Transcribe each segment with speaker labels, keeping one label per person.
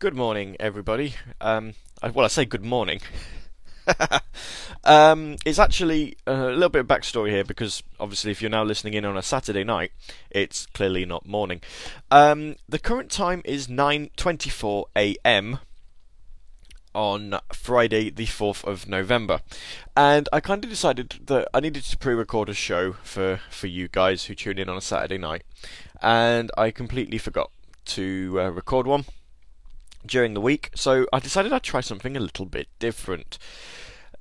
Speaker 1: Good morning, everybody. Um, I, well, I say good morning. um, it's actually a little bit of backstory here because obviously, if you're now listening in on a Saturday night, it's clearly not morning. Um, the current time is 9:24 a.m. on Friday, the 4th of November, and I kind of decided that I needed to pre-record a show for for you guys who tune in on a Saturday night, and I completely forgot to uh, record one during the week, so I decided I'd try something a little bit different.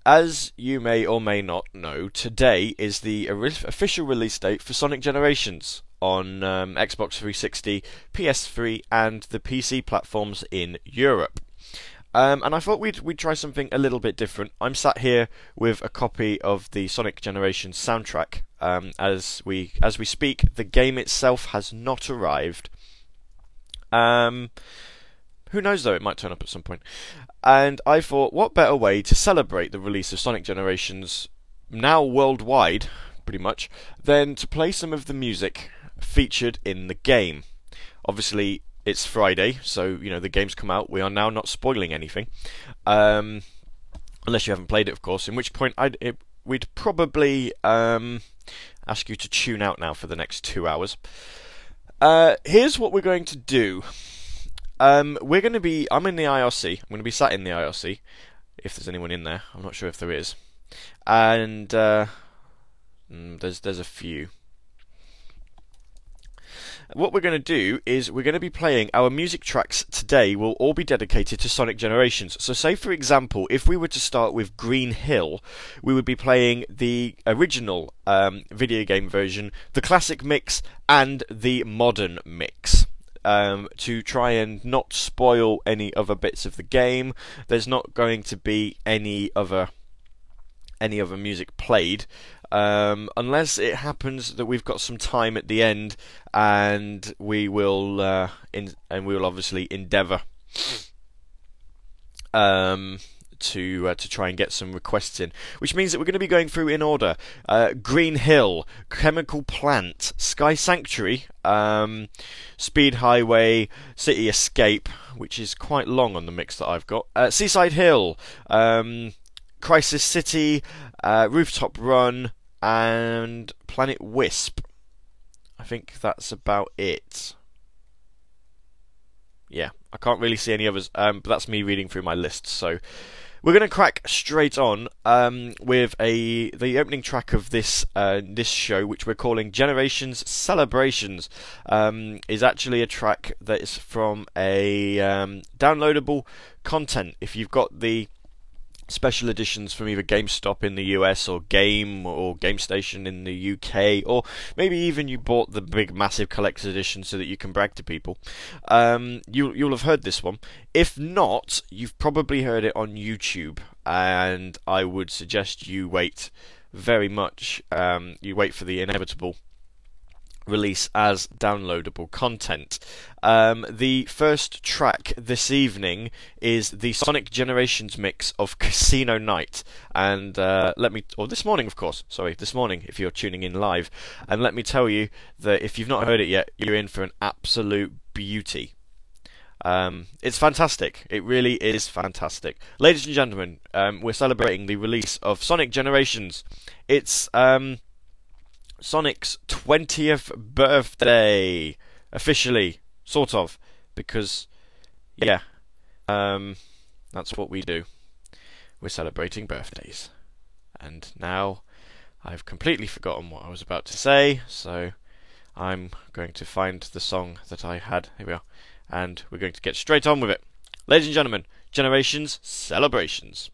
Speaker 1: As you may or may not know, today is the official release date for Sonic Generations on um, Xbox 360, PS3, and the PC platforms in Europe. Um, and I thought we'd we'd try something a little bit different. I'm sat here with a copy of the Sonic Generations soundtrack. Um, as we as we speak, the game itself has not arrived. Um, who knows though, it might turn up at some point. And I thought, what better way to celebrate the release of Sonic Generations, now worldwide, pretty much, than to play some of the music featured in the game. Obviously, it's Friday, so you know the game's come out. We are now not spoiling anything, um, unless you haven't played it, of course. In which point, I'd, it, we'd probably um, ask you to tune out now for the next two hours. Uh, here's what we're going to do. Um, we're going to be. I'm in the IRC. I'm going to be sat in the IRC. If there's anyone in there, I'm not sure if there is. And uh, mm, there's there's a few. What we're going to do is we're going to be playing our music tracks today will all be dedicated to Sonic Generations. So say for example, if we were to start with Green Hill, we would be playing the original um, video game version, the classic mix and the modern mix um, to try and not spoil any other bits of the game. There's not going to be any other any other music played. Um, unless it happens that we've got some time at the end, and we will, uh, in, and we will obviously endeavour um, to uh, to try and get some requests in, which means that we're going to be going through in order: uh, Green Hill, Chemical Plant, Sky Sanctuary, um, Speed Highway, City Escape, which is quite long on the mix that I've got, uh, Seaside Hill, um, Crisis City, uh, Rooftop Run, and Planet Wisp. I think that's about it. Yeah, I can't really see any others, um, but that's me reading through my list. So we're going to crack straight on um, with a the opening track of this uh, this show, which we're calling Generations Celebrations. Um, is actually a track that is from a um, downloadable content. If you've got the special editions from either GameStop in the US or Game or GameStation in the UK, or maybe even you bought the big massive collector's edition so that you can brag to people. Um, you, you'll have heard this one. If not, you've probably heard it on YouTube, and I would suggest you wait very much. Um, you wait for the inevitable release as downloadable content. Um, the first track this evening is the Sonic Generations mix of Casino Night, and uh, let me, or this morning, of course. Sorry, this morning, if you're tuning in live, and let me tell you that if you've not heard it yet, you're in for an absolute beauty. Um, it's fantastic. It really is fantastic. Ladies and gentlemen, um, we're celebrating the release of Sonic Generations. It's um, Sonic's 20th birthday. Officially, sort of. Because, yeah, um, that's what we do. We're celebrating birthdays. And now I've completely forgotten what I was about to say, so I'm going to find the song that I had. Here we are. And we're going to get straight on with it. Ladies and gentlemen, Generations Celebrations.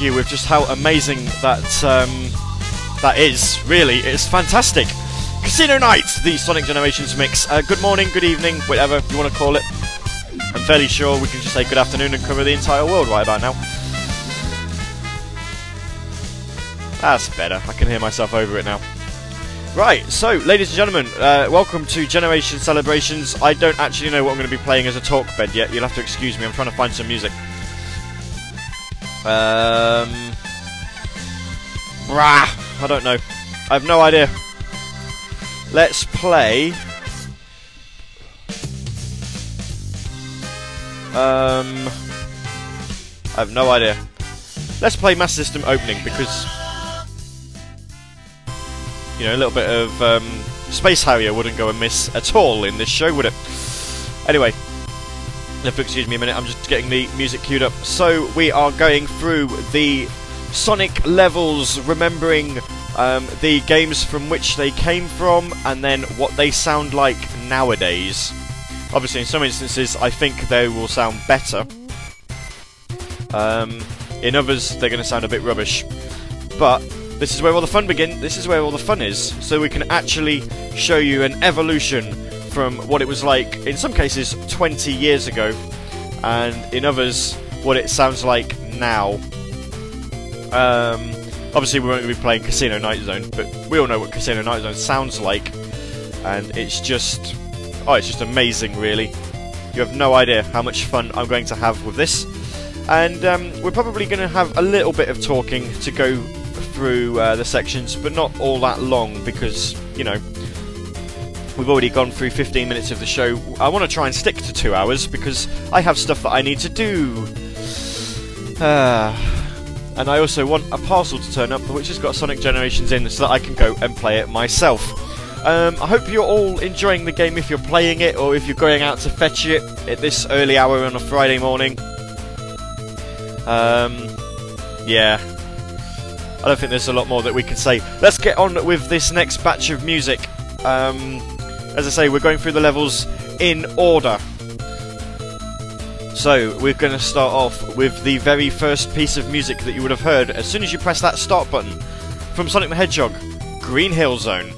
Speaker 1: Argue with just how amazing that um, that is. Really, it's fantastic. Casino Night, the Sonic Generations mix. Uh, good morning, good evening, whatever you want to call it. I'm fairly sure we can just say good afternoon and cover the entire world right about now. That's better. I can hear myself over it now. Right, so, ladies and gentlemen, uh, welcome to Generation Celebrations. I don't actually know what I'm going to be playing as a talk bed yet. You'll have to excuse me. I'm trying to find some music. Um, brah, I don't know. I have no idea. Let's play. Um, I have no idea. Let's play Master System opening because you know, a little bit of um, Space Harrier wouldn't go amiss at all in this show, would it? Anyway, if you excuse me a minute, I'm just getting the music queued up. So we are going through the Sonic levels, remembering um, the games from which they came from, and then what they sound like nowadays. Obviously, in some instances, I think they will sound better. Um, in others, they're going to sound a bit rubbish. But this is where all the fun begins. This is where all the fun is. So we can actually show you an evolution from what it was like, in some cases, 20 years ago, and in others, what it sounds like now. Um, obviously, we won't be playing Casino Night Zone, but we all know what Casino Night Zone sounds like, and it's just, oh, it's just amazing, really. You have no idea how much fun I'm going to have with this. And um, we're probably going to have a little bit of talking to go through uh, the sections, but not all that long because, you know, we've already gone through 15 minutes of the show. I want to try and stick to two hours because I have stuff that I need to do. Uh, and I also want a parcel to turn up which has got Sonic Generations in so that I can go and play it myself. Um, I hope you're all enjoying the game if you're playing it or if you're going out to fetch it at this early hour on a Friday morning. Um, yeah, I don't think there's a lot more that we can say. Let's get on with this next batch of music. Um, as I say, we're going through the levels in order. So, we're going to start off with the very first piece of music that you would have heard as soon as you press that start button from Sonic the Hedgehog Green Hill Zone.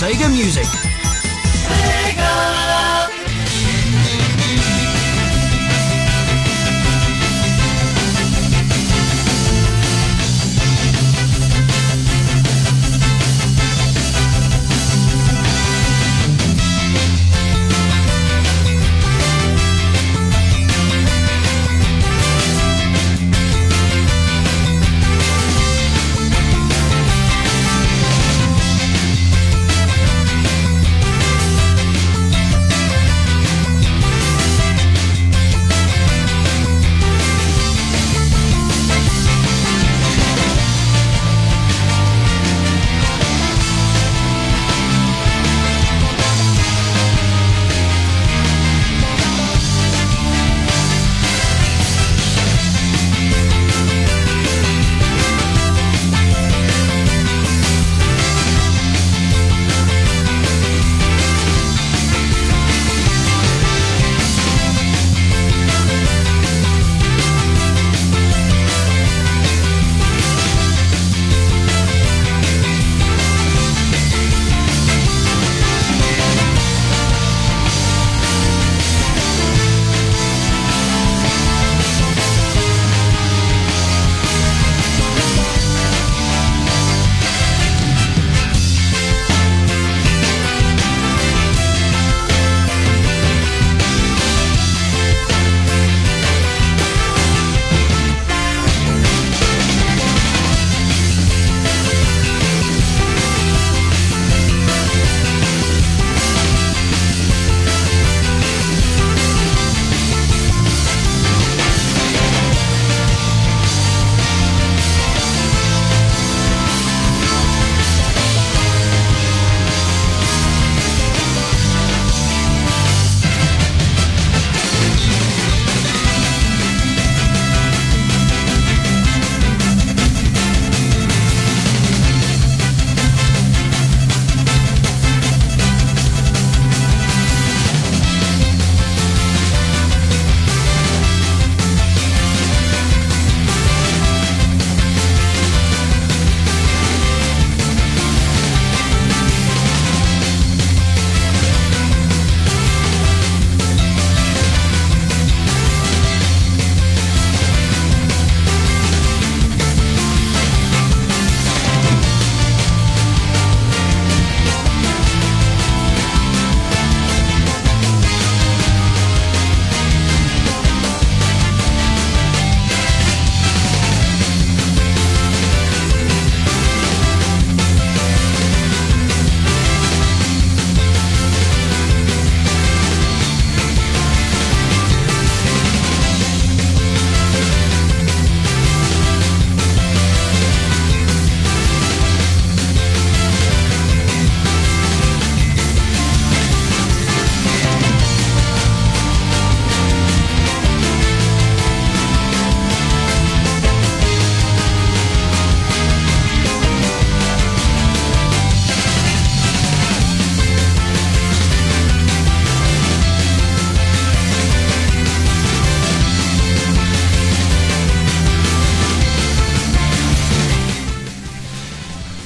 Speaker 2: Sega music.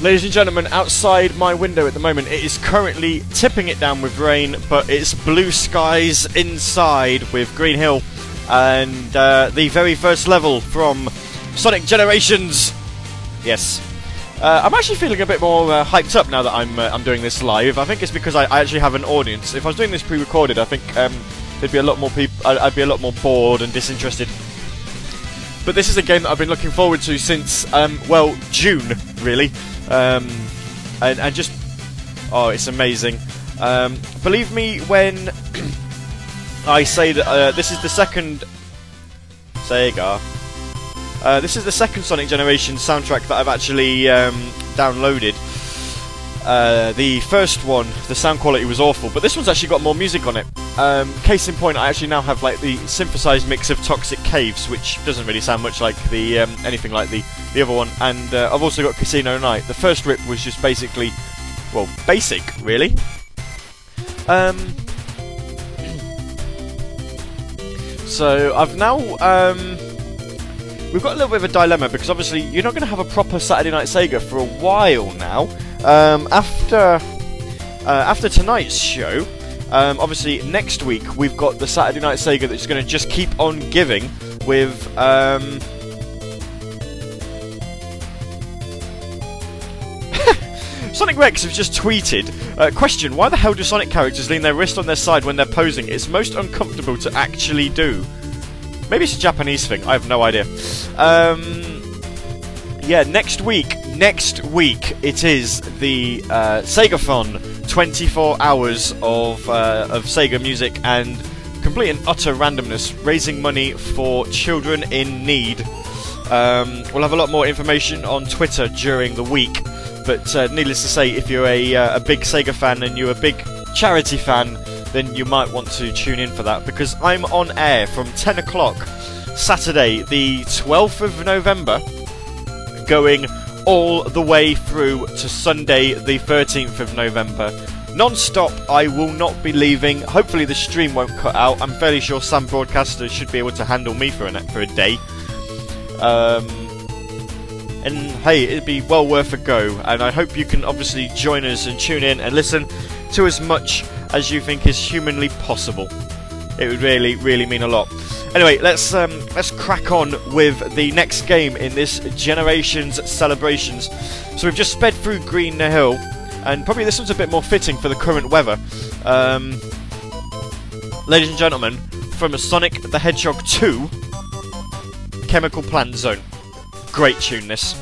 Speaker 1: Ladies and gentlemen, outside my window at the moment, it is currently tipping it down with rain, but it's blue skies inside with Green Hill and uh, the very first level from Sonic Generations. Yes. Uh, I'm actually feeling a bit more uh, hyped up now that I'm uh, I'm doing this live. I think it's because I, I, actually have an audience. If I was doing this pre-recorded, I think um, there'd be a lot more people. I'd be a lot more bored and disinterested. But this is a game that I've been looking forward to since um, well June, really. Um, and, and just oh, it's amazing. Um, believe me when I say that uh, this is the second Sega. Uh, this is the second Sonic Generation soundtrack that I've actually um, downloaded. Uh, the first one, the sound quality was awful, but this one's actually got more music on it. Um, case in point, I actually now have like the synthesized mix of Toxic Caves, which doesn't really sound much like the um, anything like the the other one, and uh, I've also got Casino Night. The first rip was just basically, well, basic, really. Um, so I've now um, we've got a little bit of a dilemma because obviously you're not going to have a proper Saturday Night Sega for a while now. Um, after uh, after tonight's show, um, obviously next week we've got the Saturday Night Sega that's going to just keep on giving with. Um, Sonic Rex has just tweeted, uh, question, why the hell do Sonic characters lean their wrist on their side when they're posing? It's most uncomfortable to actually do. Maybe it's a Japanese thing, I have no idea. Um, yeah, next week, next week, it is the uh, SegaFon 24 hours of, uh, of Sega music and complete and utter randomness, raising money for children in need. Um, we'll have a lot more information on Twitter during the week. But uh, needless to say, if you're a, uh, a big Sega fan and you're a big charity fan, then you might want to tune in for that because I'm on air from 10 o'clock Saturday, the 12th of November, going all the way through to Sunday, the 13th of November. Non stop, I will not be leaving. Hopefully, the stream won't cut out. I'm fairly sure some broadcasters should be able to handle me for a, for a day. Um, and hey, it'd be well worth a go. And I hope you can obviously join us and tune in and listen to as much as you think is humanly possible. It would really, really mean a lot. Anyway, let's um, let's crack on with the next game in this generation's celebrations. So we've just sped through Green Hill, and probably this one's a bit more fitting for the current weather. Um, ladies and gentlemen, from Sonic the Hedgehog 2, Chemical Plant Zone. Great tune, this.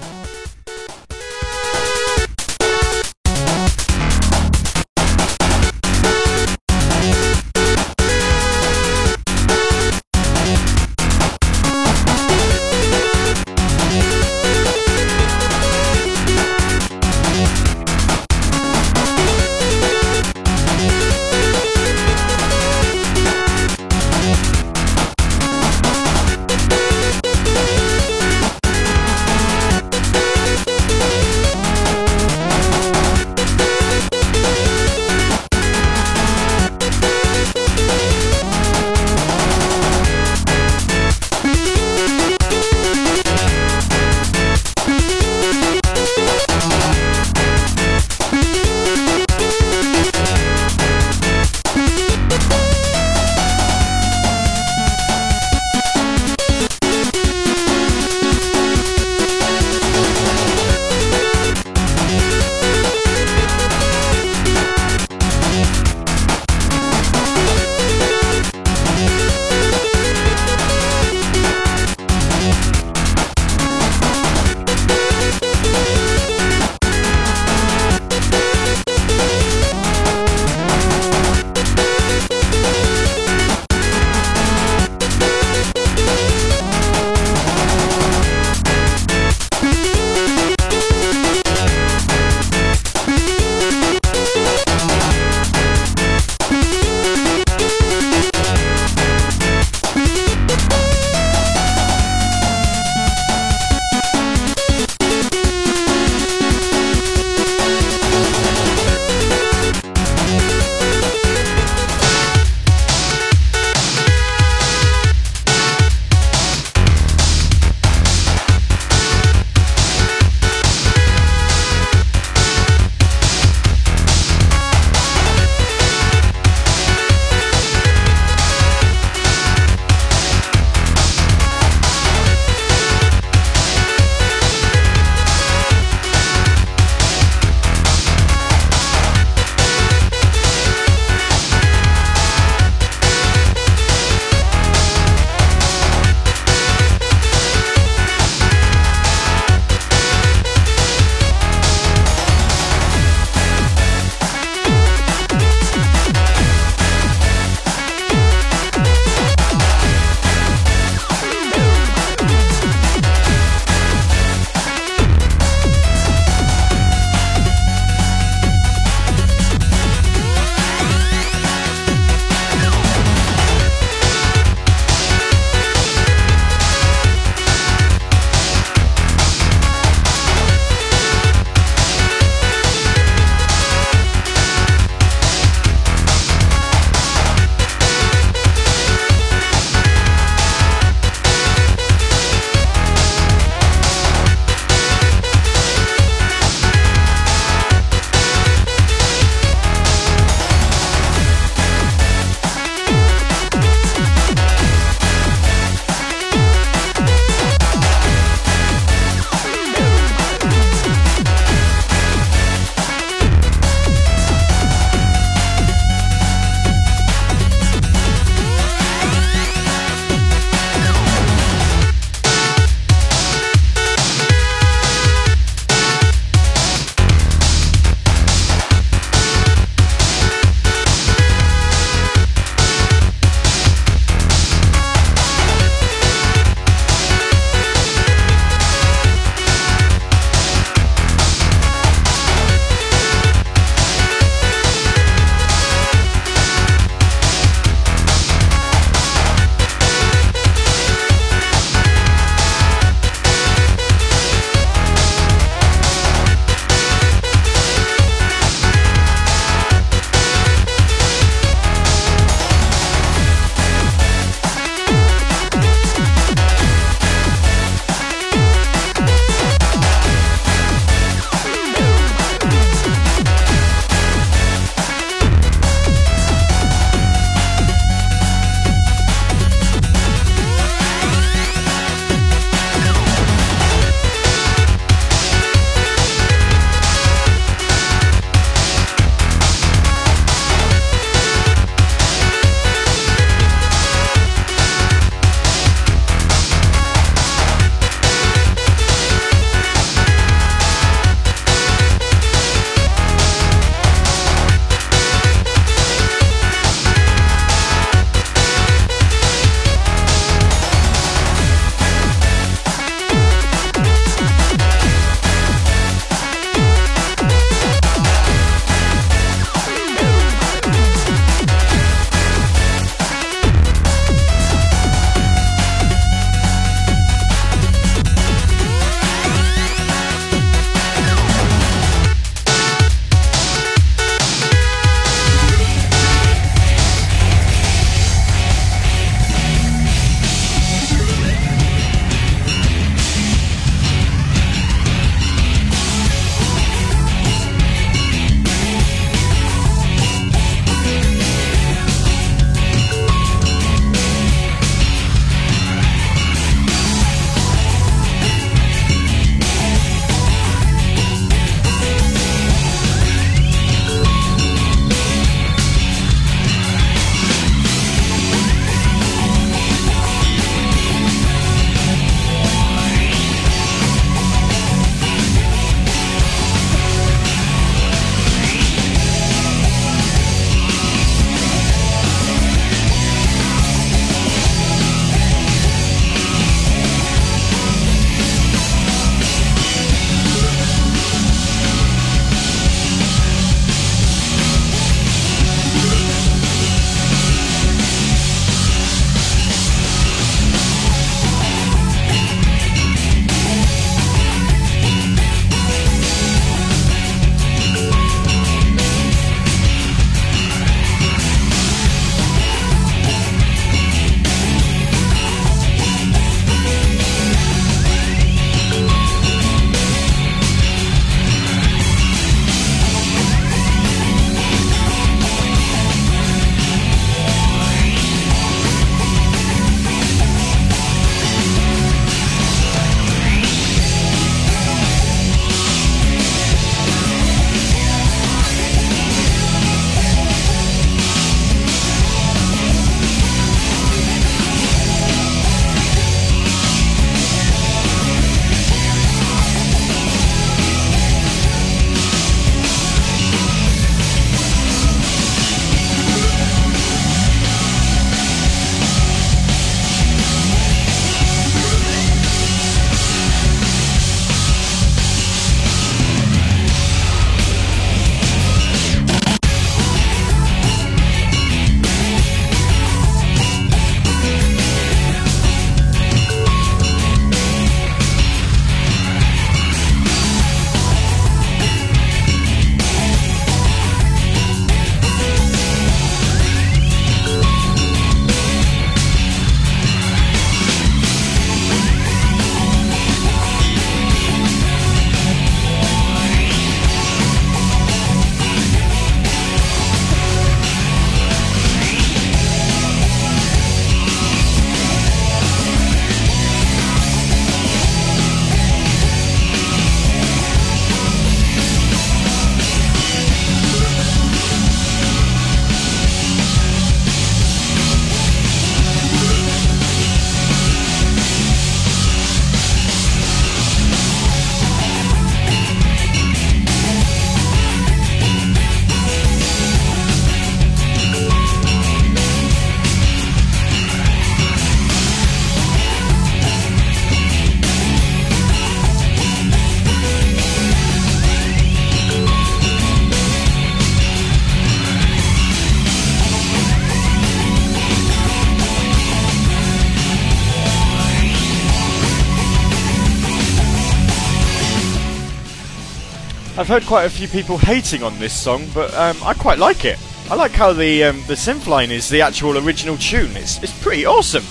Speaker 1: I've heard quite a few people hating on this song, but um, I quite like it. I like how the um, the synth line is the actual original tune. It's it's pretty awesome.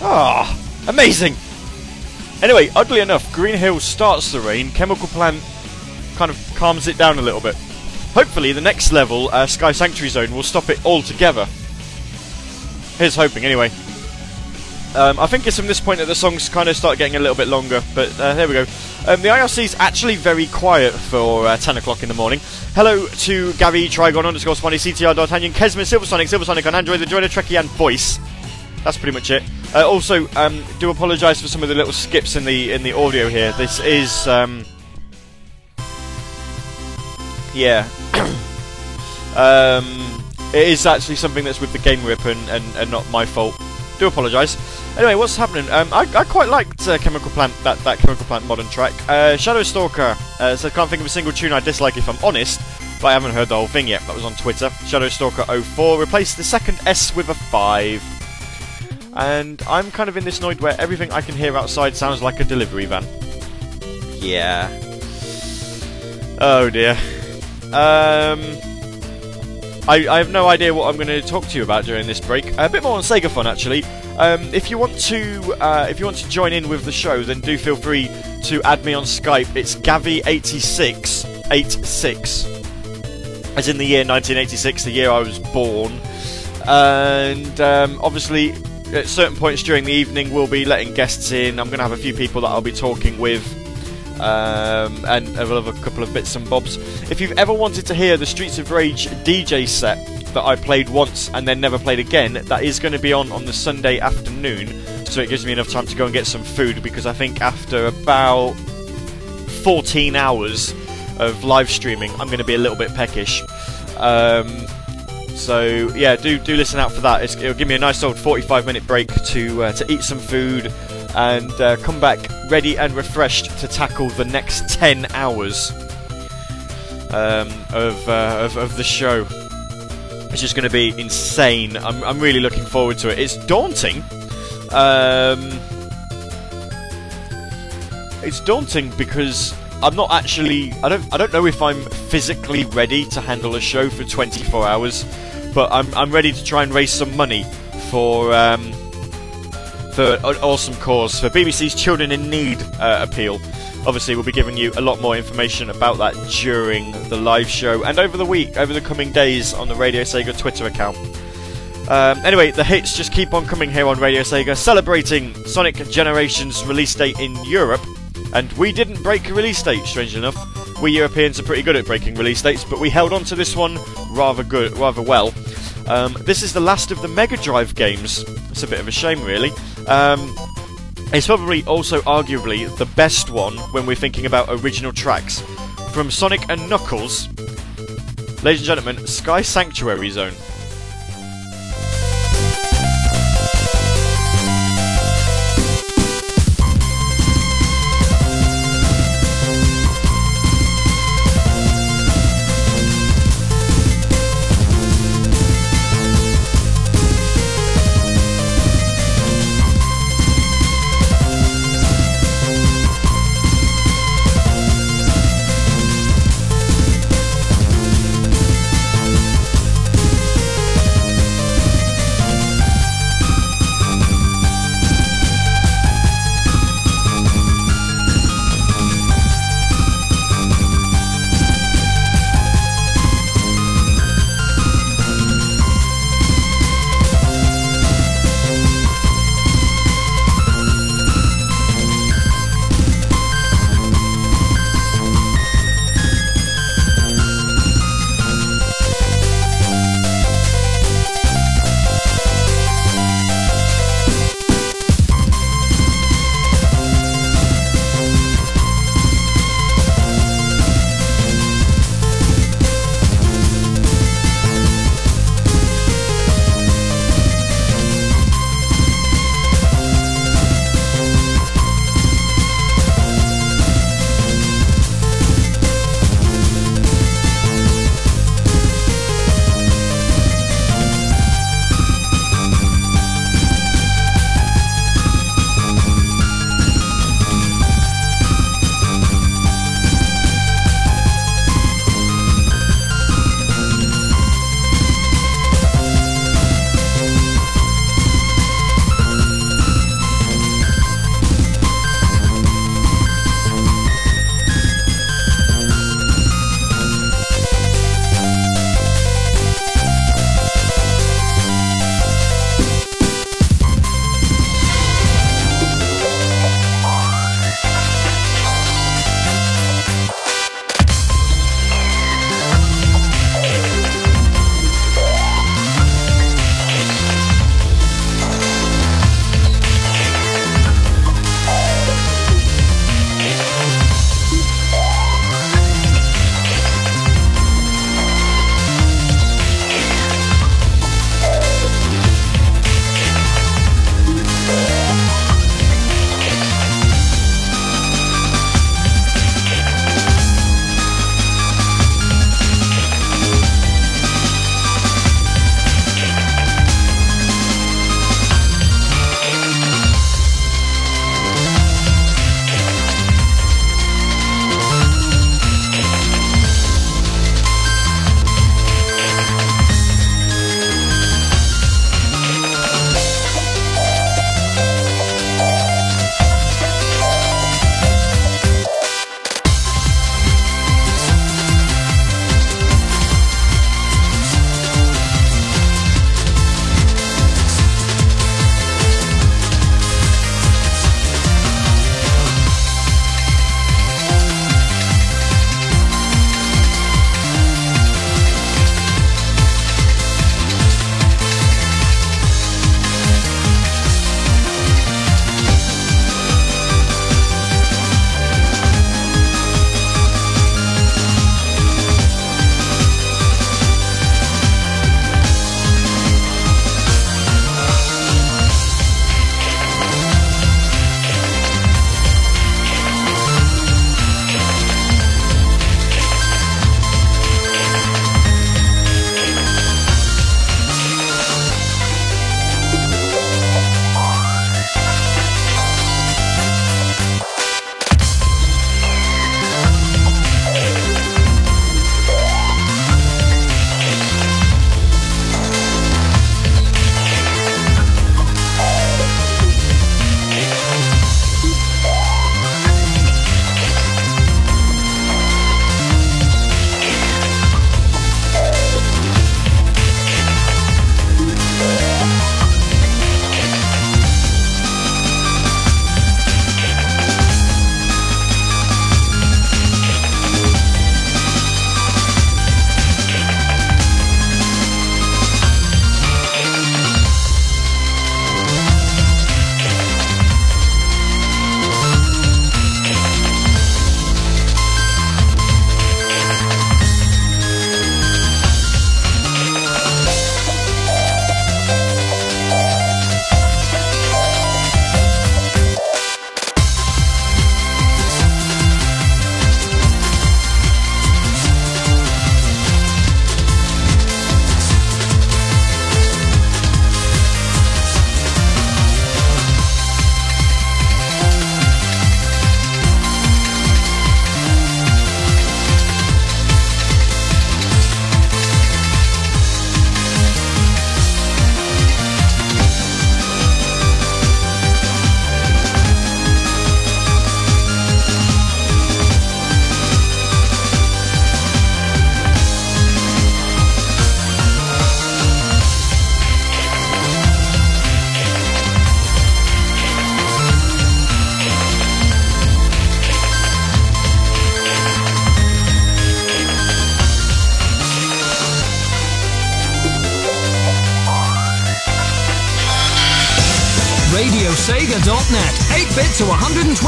Speaker 1: Ah, amazing. Anyway, oddly enough, Green Hill starts the rain. Chemical Plant kind of calms it down a little bit. Hopefully, the next level, uh, Sky Sanctuary Zone, will stop it altogether. Here's hoping, anyway. Um, I think it's from this point that the songs kind of start getting a little bit longer, but uh, there we go. Um, the IRC is actually very quiet for uh, 10 o'clock in the morning. Hello to Gary, Trigon, underscore Swanee, CTR, D'Artagnan, Kesman, Silversonic, Silversonic on Android, the Joiner, Trekkie, and Voice. That's pretty much it. Uh, also, um, do apologise for some of the little skips in the in the audio here. This is, um, yeah, um, it is actually something that's with the game rip and, and, and not my fault. Do apologise. Anyway, what's happening? Um, I, I quite liked uh, Chemical Plant, that, that Chemical Plant modern track. Uh, Shadow Stalker uh, said, can't think of a single tune I dislike if I'm honest, but I haven't heard the whole thing yet. That was on Twitter. Shadow Stalker 04 replaced the second S with a 5. And I'm kind of in this noid where everything I can hear outside sounds like a delivery van. Yeah. Oh dear. Um, I, I have no idea what I'm going to talk to you about during this break. A bit more on Segathon, actually. Um, if you want to, uh, if you want to join in with the show, then do feel free to add me on Skype. It's Gavi8686, as in the year 1986, the year I was born. And um, obviously, at certain points during the evening, we'll be letting guests in. I'm going to have a few people that I'll be talking with. Um, and we'll have a couple of bits and bobs. If you've ever wanted to hear the Streets of Rage DJ set that I played once and then never played again, that is going to be on on the Sunday afternoon. So it gives me enough time to go and get some food because I think after about 14 hours of live streaming, I'm going to be a little bit peckish. Um, so yeah, do do listen out for that. It's, it'll give me a nice old 45 minute break to uh, to eat some food and uh, come back ready and refreshed to tackle the next 10 hours um, of, uh, of, of the show. It's just going to be insane. I'm, I'm really looking forward to it. It's daunting. Um, it's daunting because I'm not actually. I don't. I don't know if I'm physically ready to handle a show for 24 hours, but I'm. I'm ready to try and raise some money for. Um, for an awesome cause for BBC's Children in Need uh, appeal. Obviously, we'll be giving you a lot more information about that during the live show and over the week, over the coming days on the Radio Sega Twitter account. Um, anyway, the hits just keep on coming here on Radio Sega, celebrating Sonic Generations release date in Europe. And we didn't break a release date, strangely enough. We Europeans are pretty good at breaking release dates, but we held on to this one rather good, rather well. Um, this is the last of the Mega Drive games. It's a bit of a shame, really. Um, it's probably also arguably the best one when we're thinking about original tracks. From Sonic and Knuckles, ladies and gentlemen, Sky Sanctuary Zone.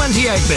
Speaker 2: 128-bit. We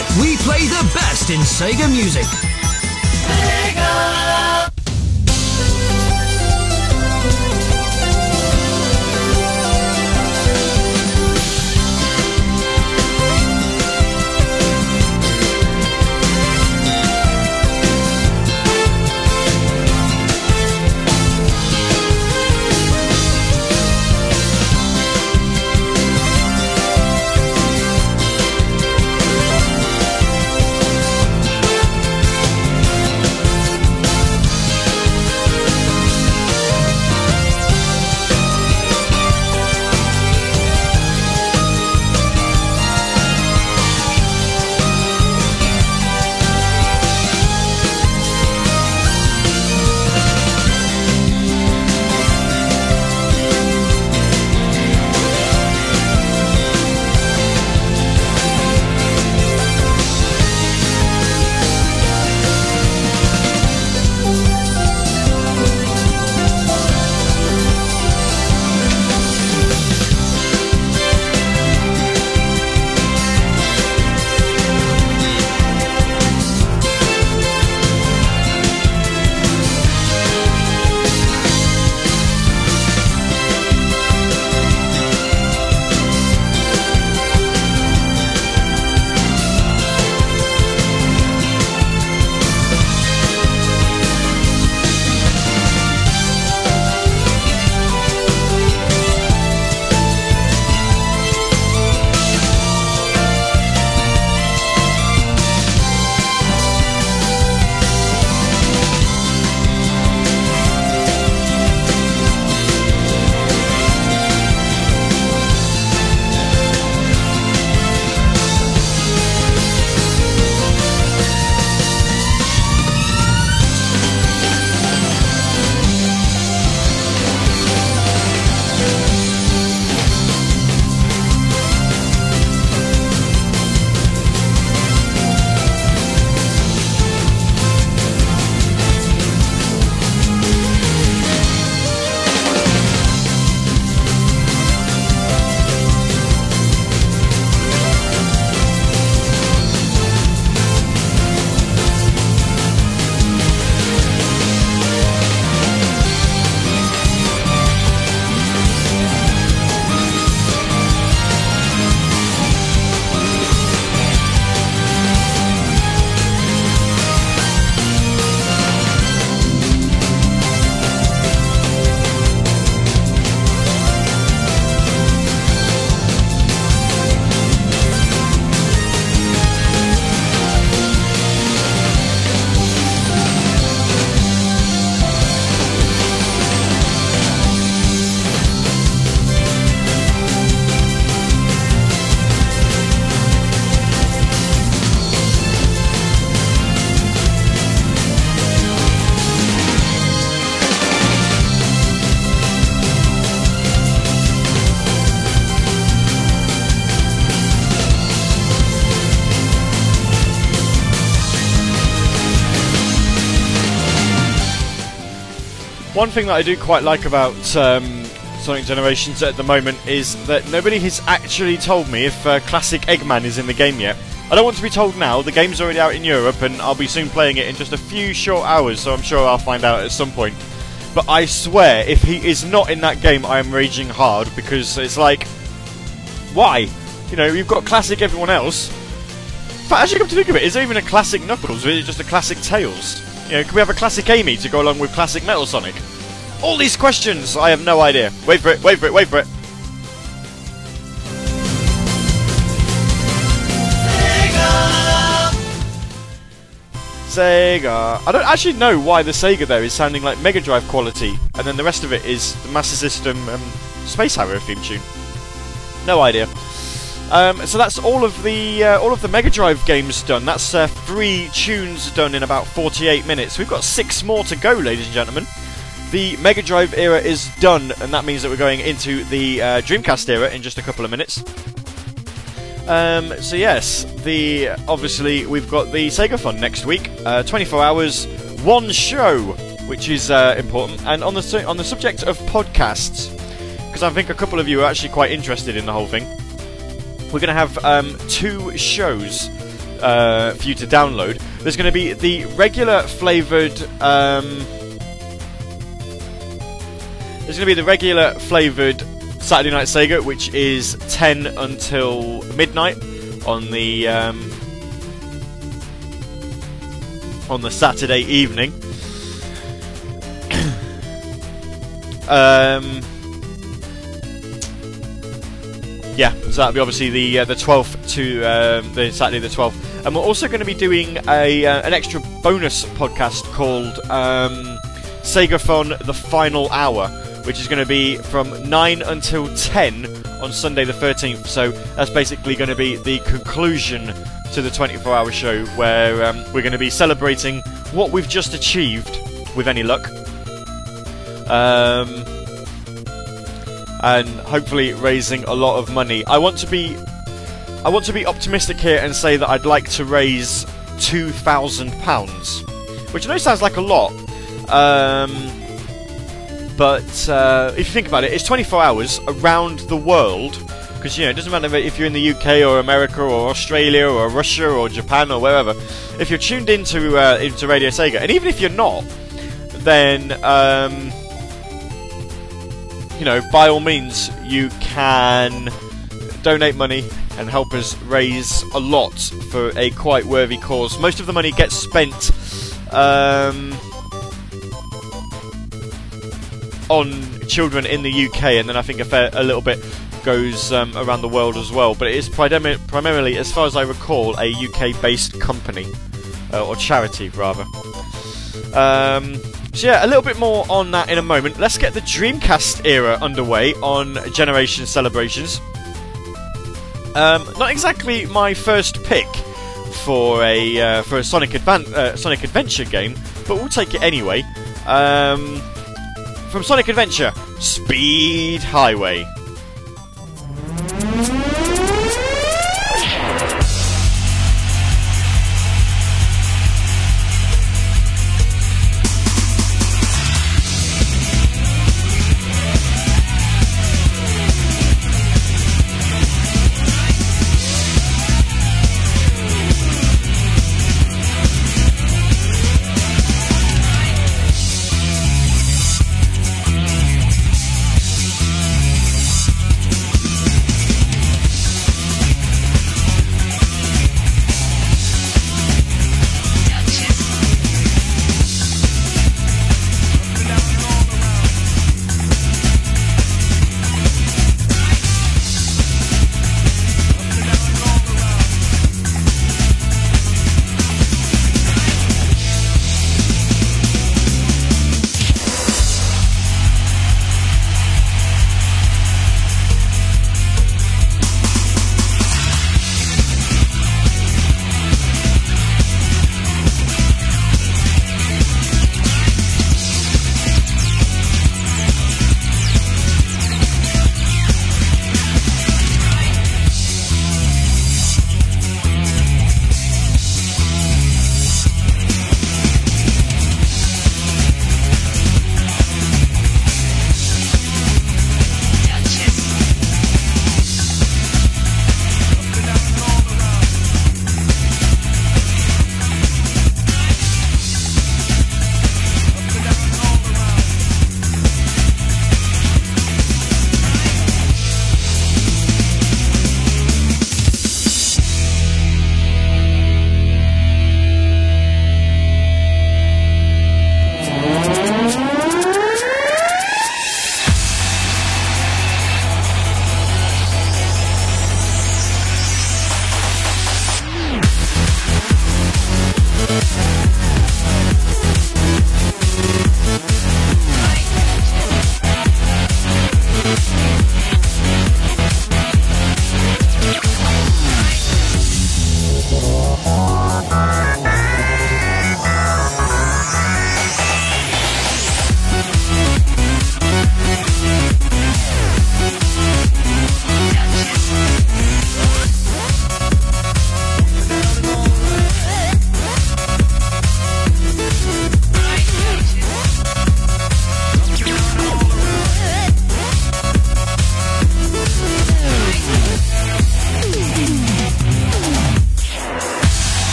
Speaker 1: One thing that I do quite like about um, Sonic Generations at the moment is that nobody has actually told me if uh, Classic Eggman is in the game yet. I don't want to be told now. The game's already out in Europe, and I'll be soon playing it in just a few short hours, so I'm sure I'll find out at some point. But I swear, if he is not in that game, I am raging hard because it's like, why? You know, you've got classic everyone else. But actually, come to think of it, is there even a classic Knuckles, or is it just a classic Tails? You know, can we have a classic Amy to go along with classic Metal Sonic? All these questions, I have no idea. Wait for it, wait for it, wait for it. Sega. I don't actually know why the Sega there is sounding like Mega Drive quality, and then the rest of it is the Master System um, Space Harrier theme tune. No idea. Um, so that's all of the uh, all of the Mega Drive games done. That's uh, three tunes done in about 48 minutes. We've got six more to go, ladies and gentlemen. The Mega Drive era is done, and that means that we're going into the uh, Dreamcast era in just a couple of minutes. Um, so yes, the obviously we've got the Segathon next week. Uh, 24 hours, one show, which is uh, important. And on the su- on the subject of podcasts, because I think a couple of you are actually quite interested in the whole thing. we're going to have um, two shows uh, for you to download. There's going to be the regular flavoured. Um, there's going to be the regular flavoured Saturday Night Sega, which is 10 until midnight on the um, on the Saturday evening. um, yeah, so that'll be obviously the uh, the 12th to um, the Saturday the 12th, and we're also going to be doing a uh, an extra bonus podcast called um, Segathon: The Final Hour, which is going to be from 9 until 10 on Sunday the 13th. So that's basically going to be the conclusion to the 24-hour show, where um, we're going to be celebrating what we've just achieved, with any luck. Um, and hopefully raising a lot of money. I want to be I want to be optimistic here and say that I'd like to raise two thousand pounds, which I know sounds like a lot, um, but uh, if you think about it, it's 24 hours around the world. Because you know, it doesn't matter if you're in the UK or America or Australia or Russia or Japan or wherever. If you're tuned into uh, into Radio Sega, and even if you're not, then um, you know, by all means, you can donate money and help us raise a lot for a quite worthy cause. Most of the money gets spent um, on children in the UK, and then I think a, fair, a little bit goes um, around the world as well. But it is primar- primarily, as far as I recall, a UK-based company uh, or charity rather. Um, so yeah, a little bit more on that in a moment. Let's get the Dreamcast era underway on Generation Celebrations. Um, not exactly my first pick for a uh, for a Sonic Advan- uh, Sonic Adventure game, but we'll take it anyway. Um, from Sonic Adventure, Speed Highway.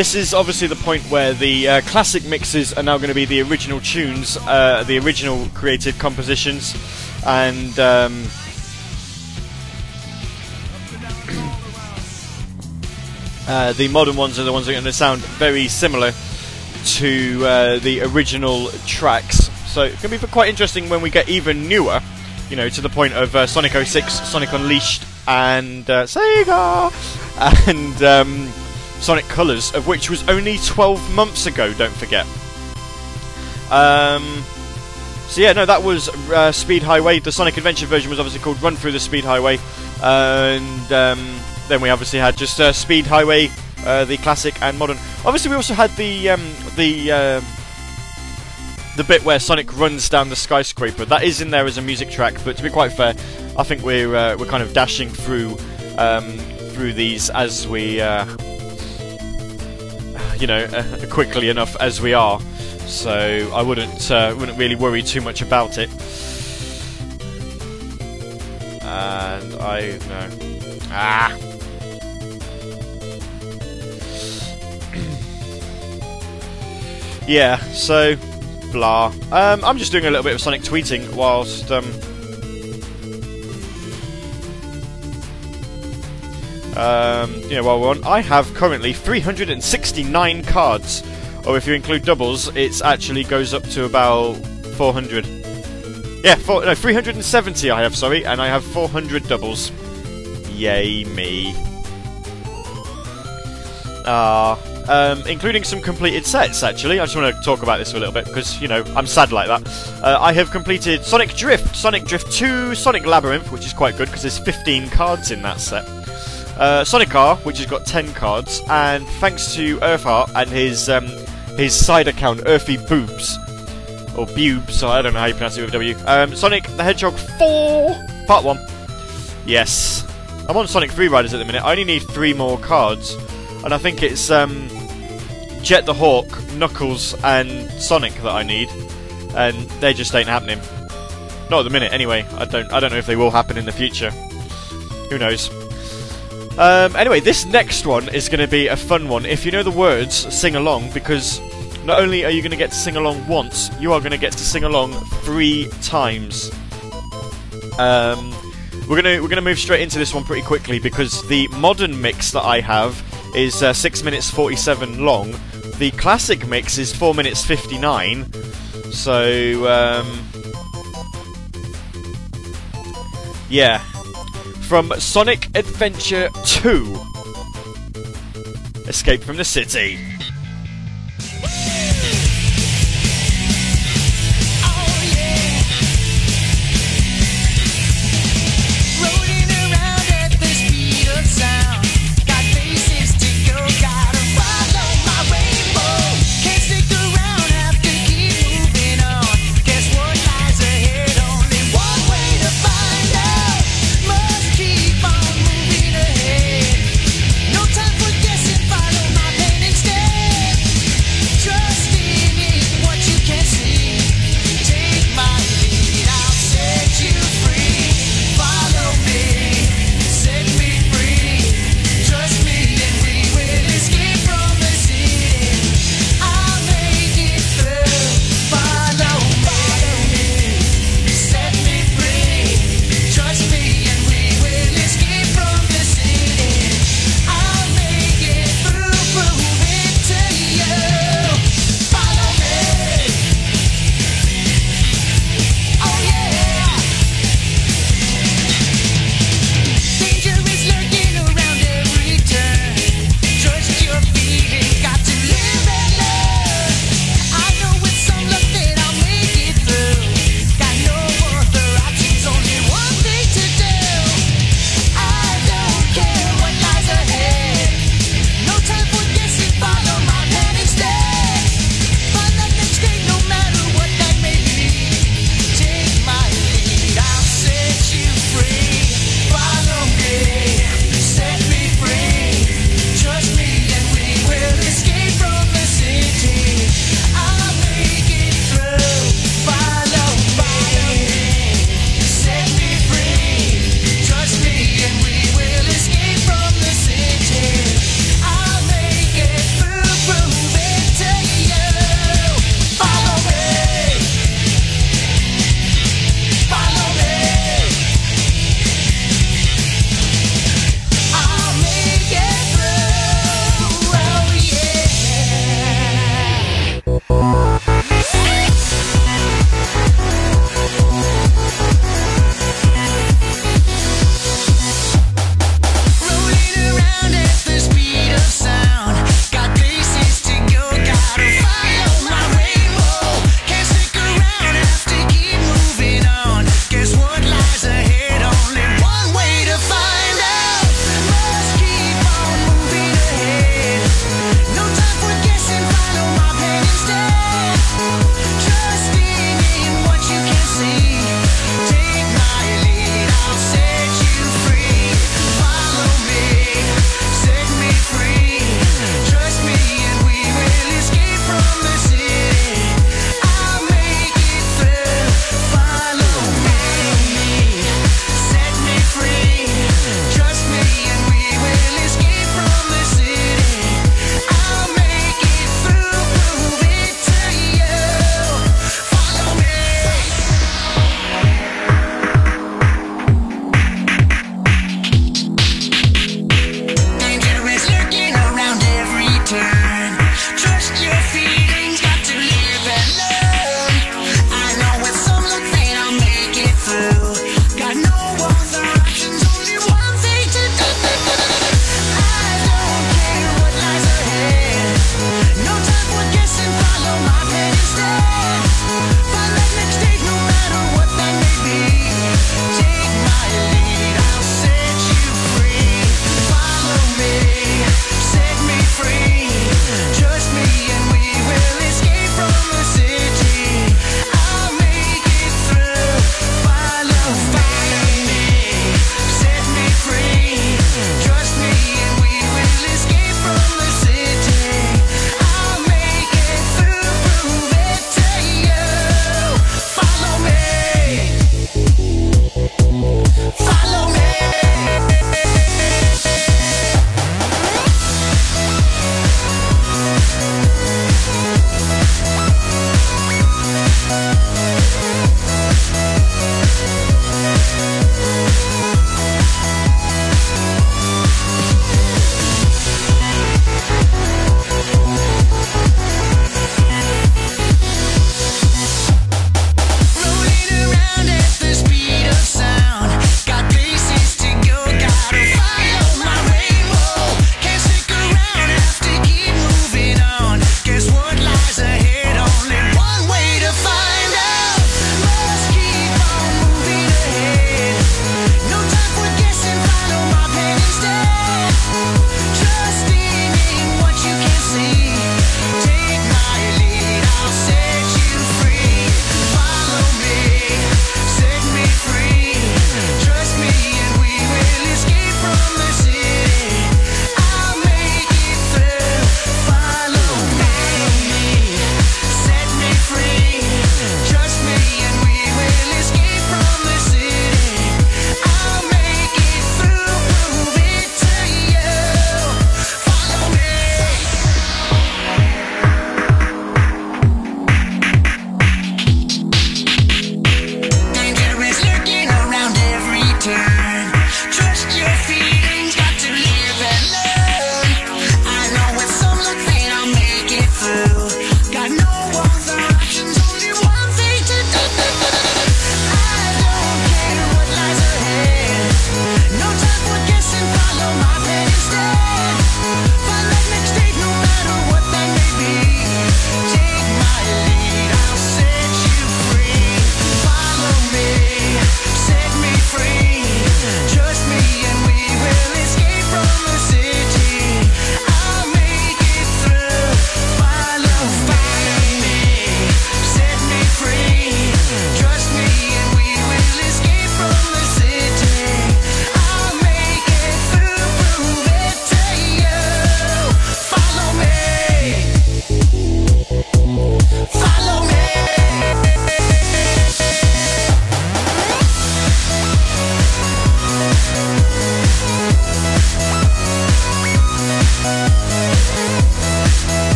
Speaker 1: This is obviously the point where the uh, classic mixes are now going to be the original tunes, uh, the original created compositions, and um, uh, the modern ones are the ones that are going to sound very similar to uh, the original tracks. So it's going to be quite interesting when we get even newer, you know, to the point of uh, Sonic 06, Sonic Unleashed, and uh, Sega, and um, Sonic Colors, of which was only 12 months ago. Don't forget. Um, so yeah, no, that was uh, Speed Highway. The Sonic Adventure version was obviously called Run Through the Speed Highway, and um, then we obviously had just uh, Speed Highway, uh, the classic and modern. Obviously, we also had the um, the um, the bit where Sonic runs down the skyscraper. That is in there as a music track, but to be quite fair, I think we're uh, we're kind of dashing through um, through these as we uh, you know uh, quickly enough as we are. So I wouldn't uh, wouldn't really worry too much about it. And I no ah. yeah, so blah. Um, I'm just doing a little bit of Sonic tweeting whilst. Um, um, you know, while we're on, I have currently 369 cards, or if you include doubles, it actually goes up to about 400. Yeah, four, no, 370 I have, sorry, and I have 400 doubles. Yay me. Ah, um, including some completed sets, actually. I just want to talk about this for a little bit because, you know, I'm sad like that. Uh, I have completed Sonic Drift, Sonic Drift 2, Sonic Labyrinth, which is quite good because there's 15 cards in that set. Uh, Sonic R, which has got 10 cards, and thanks to Earthheart and his um, his side account, Earthy Boobs, or Bubes, so I don't know how you pronounce it with W. Um, Sonic the Hedgehog 4, Part 1. Yes. I'm on Sonic Free Riders at the minute. I only need three more cards, and I think it's um, Jet the Hawk, Knuckles, and Sonic that I need, and they just ain't happening. Not at the minute, anyway. I don't. I don't know if they will happen in the future. Who knows? Um, anyway, this next one is going to be a fun one. If you know the words, sing along because not only are you going to get to sing along once, you are going to get to sing along three times. Um, we're gonna we're gonna move straight into this one pretty quickly because the modern mix that I have is uh, six minutes forty-seven long. The classic mix is four minutes fifty-nine. So um, yeah, from Sonic Adventure 2, Escape from the City.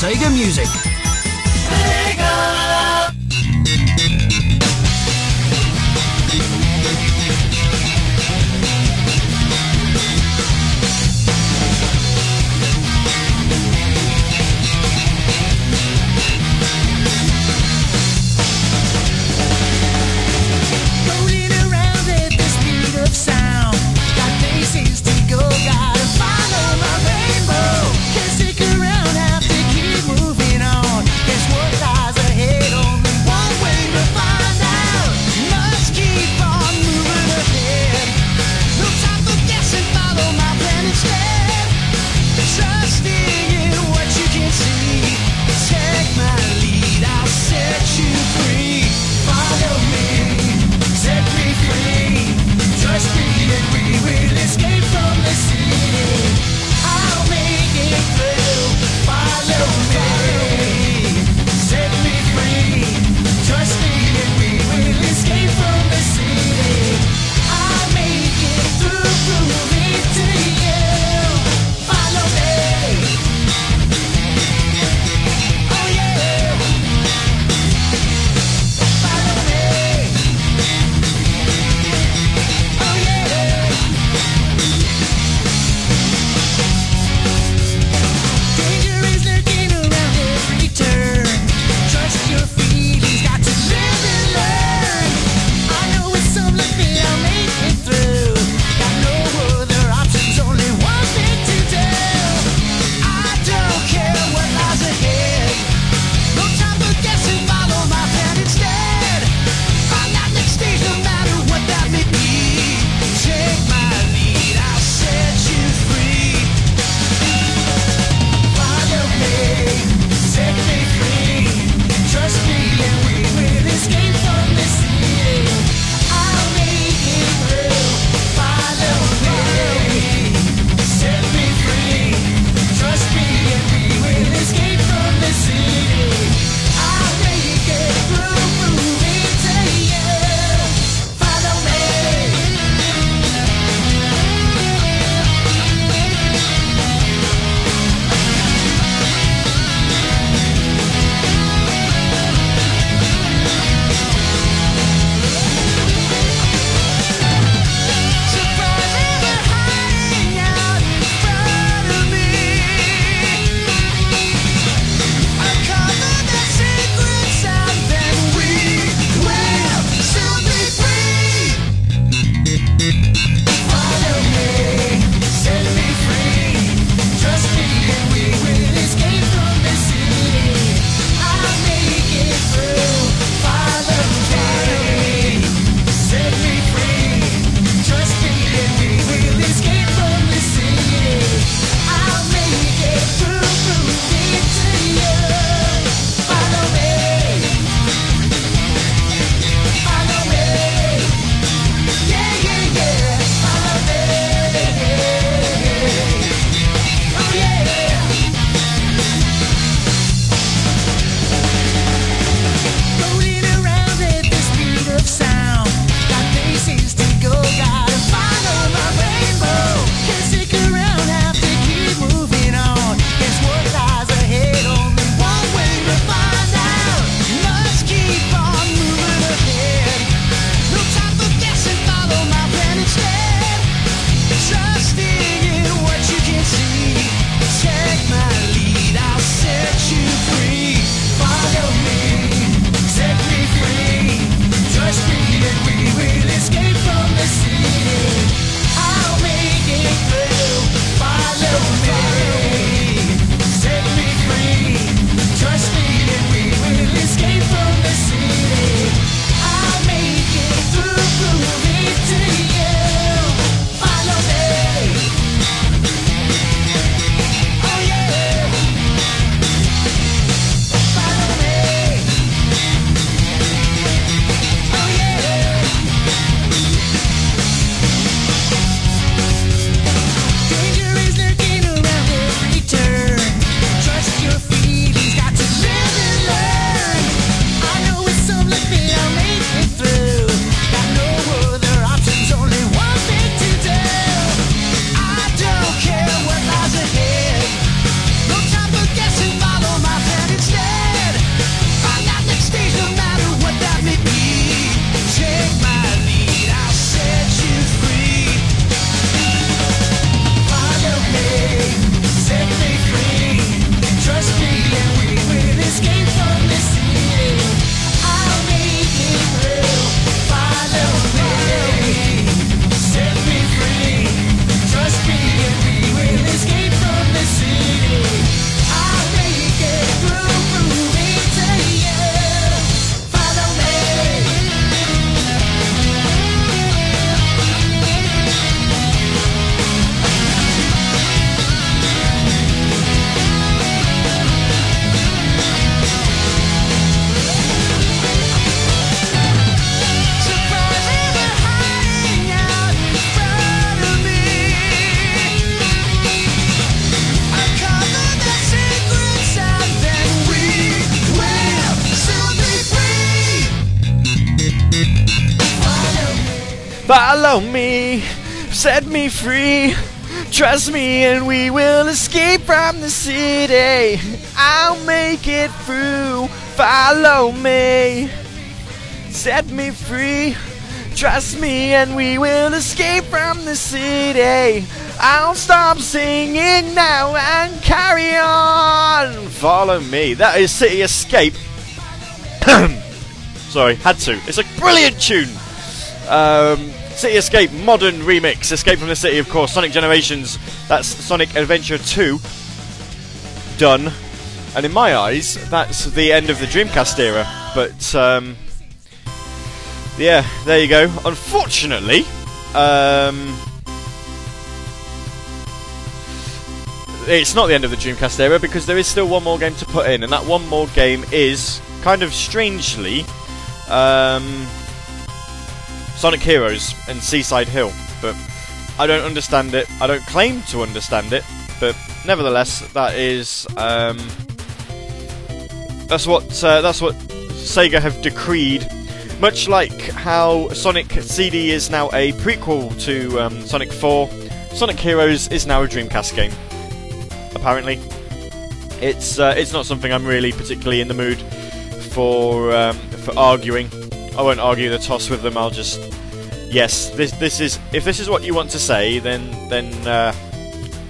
Speaker 2: Best in
Speaker 3: Follow
Speaker 1: me, set me free. Trust me, and we will escape from the city. I'll make it through. Follow me, set me free. Trust me, and we will escape from the city. I'll stop singing now and carry on. Follow me. That is City Escape. Sorry, had to. It's a brilliant tune. Um, City Escape modern remix. Escape from the City, of course. Sonic Generations. That's Sonic Adventure 2. Done. And in my eyes, that's the end of the Dreamcast era. But um, yeah, there you go. Unfortunately, um, it's not the end of the Dreamcast era because there is still one more game to put in, and that one more game is kind of strangely um, Sonic Heroes and Seaside Hill. But I don't understand it. I don't claim to understand it, but nevertheless, that is um, that's what uh, that's what Sega have decreed. Much like how Sonic CD is now a prequel to um, Sonic 4, Sonic Heroes is now a Dreamcast game. Apparently, it's uh, it's not something I'm really particularly in the mood for um, for arguing. I won't argue the toss with them. I'll just yes, this this is if this is what you want to say, then then uh,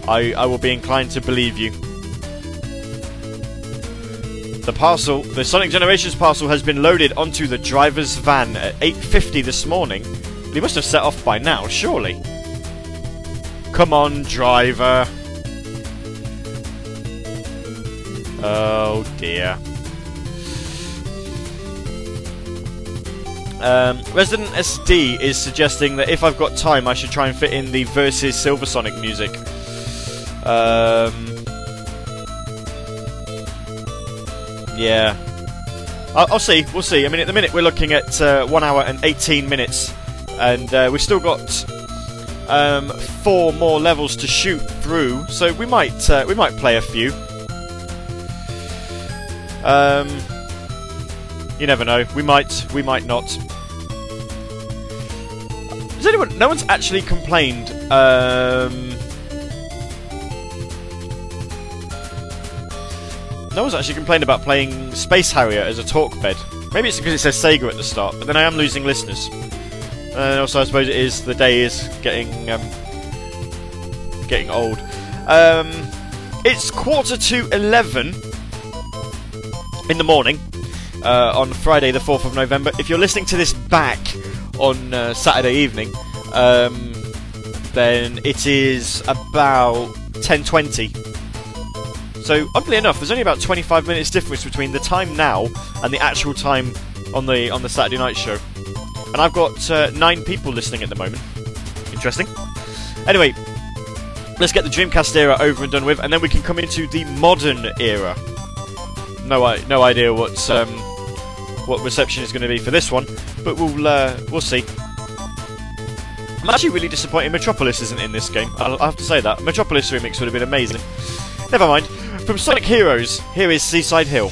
Speaker 1: I I will be inclined to believe you. The parcel, the Sonic Generations parcel, has been loaded onto the driver's van at 8:50 this morning. He must have set off by now, surely. Come on, driver. Oh dear. Um, Resident SD is suggesting that if I've got time, I should try and fit in the versus Silver Sonic music. Um, yeah, I'll, I'll see. We'll see. I mean, at the minute we're looking at uh, one hour and 18 minutes, and uh, we've still got um, four more levels to shoot through. So we might uh, we might play a few. Um, you never know. We might, we might not. Has anyone? No one's actually complained. Um, no one's actually complained about playing Space Harrier as a talk bed. Maybe it's because it says Sega at the start, but then I am losing listeners. And also, I suppose it is the day is getting um, getting old. Um, it's quarter to eleven in the morning uh, on Friday, the 4th of November. If you're listening to this back on uh, Saturday evening, um, then it is about 10:20. So, oddly enough, there's only about 25 minutes difference between the time now and the actual time on the on the Saturday night show. And I've got uh, nine people listening at the moment. Interesting. Anyway, let's get the Dreamcast era over and done with, and then we can come into the modern era no, I, no idea what's um, what reception is going to be for this one, but we'll uh, we'll see. I'm actually really disappointed Metropolis isn't in this game. I'll have to say that Metropolis remix would have been amazing. Never mind. From Sonic Heroes, here is Seaside Hill.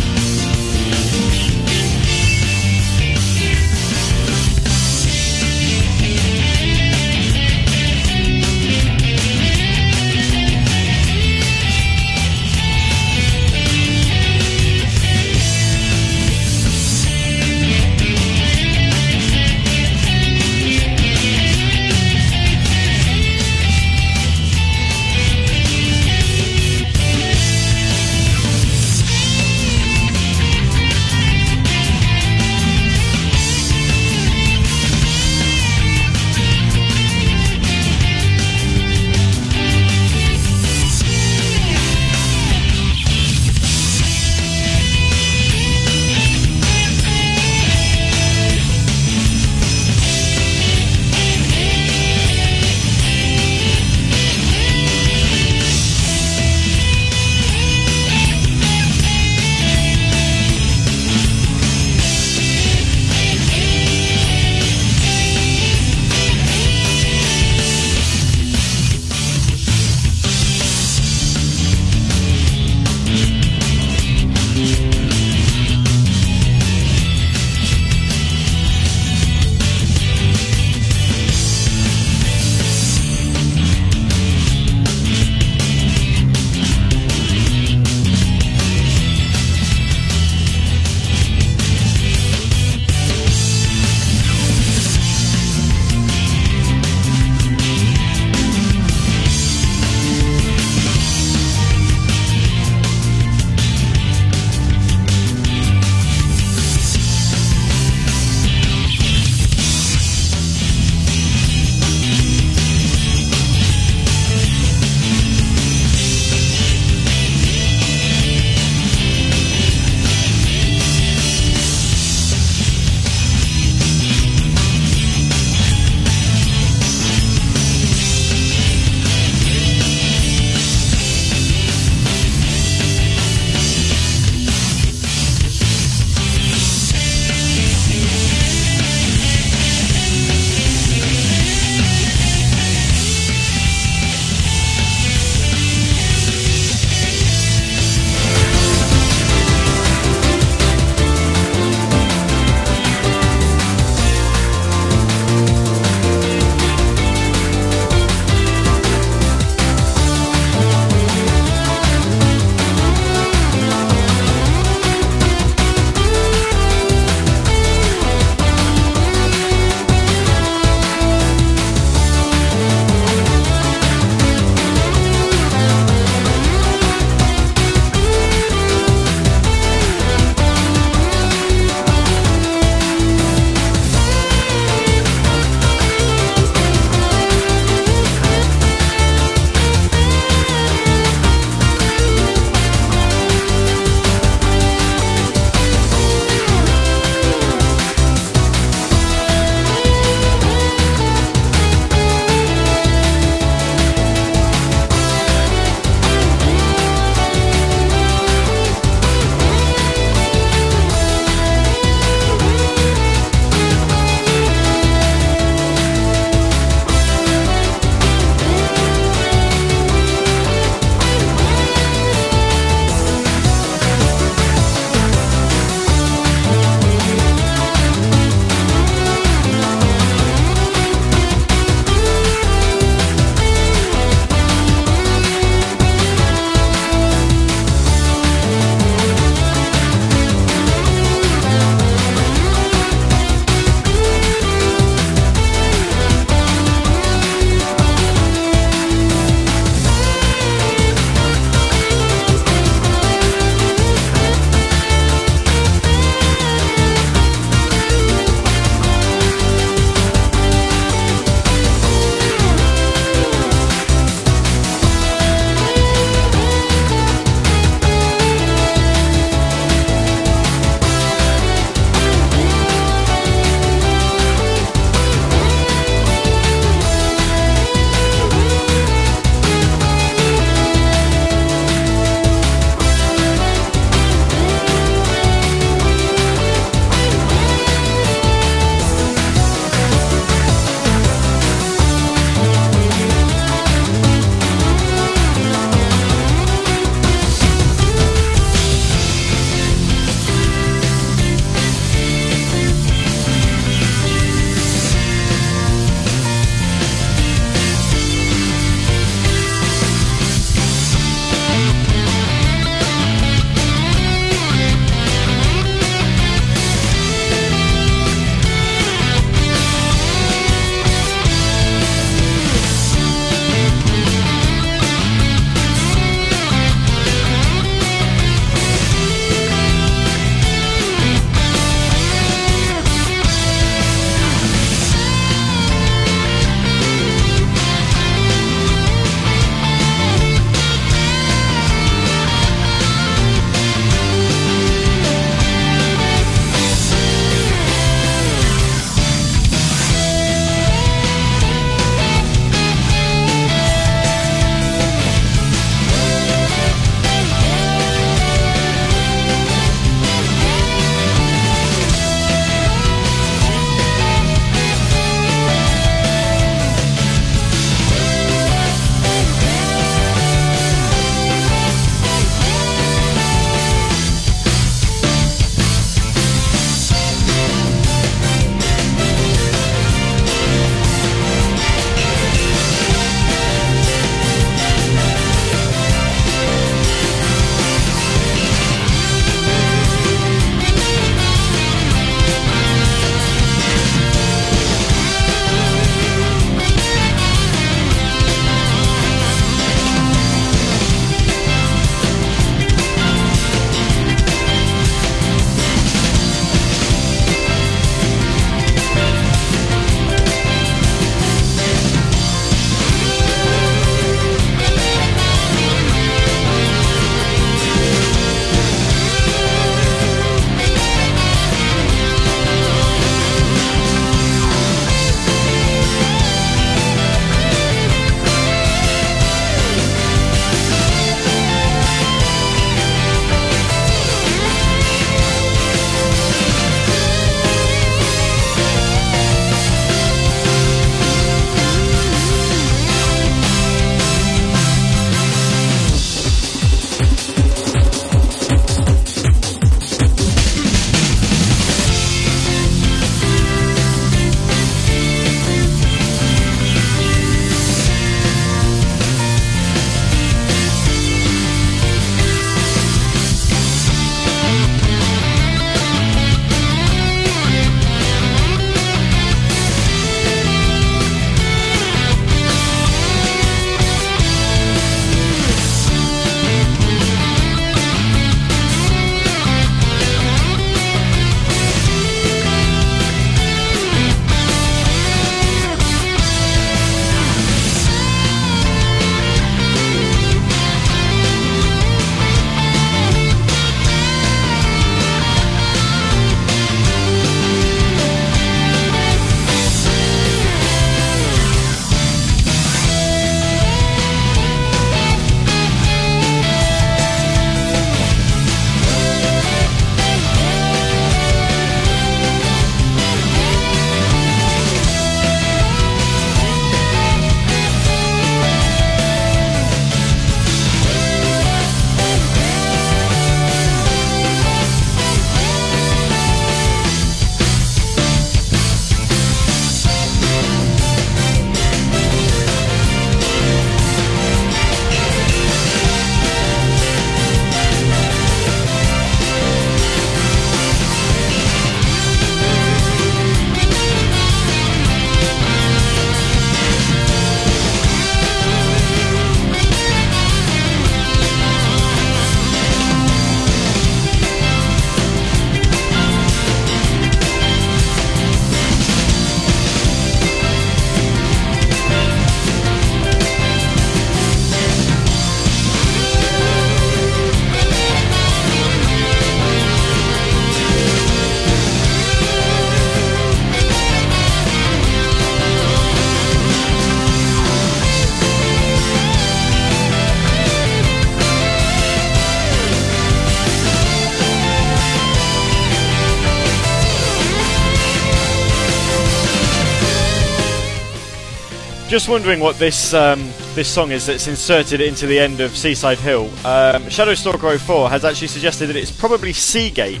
Speaker 1: Just wondering what this um, this song is that's inserted into the end of Seaside Hill. Um, Shadowstalker 04 has actually suggested that it's probably Seagate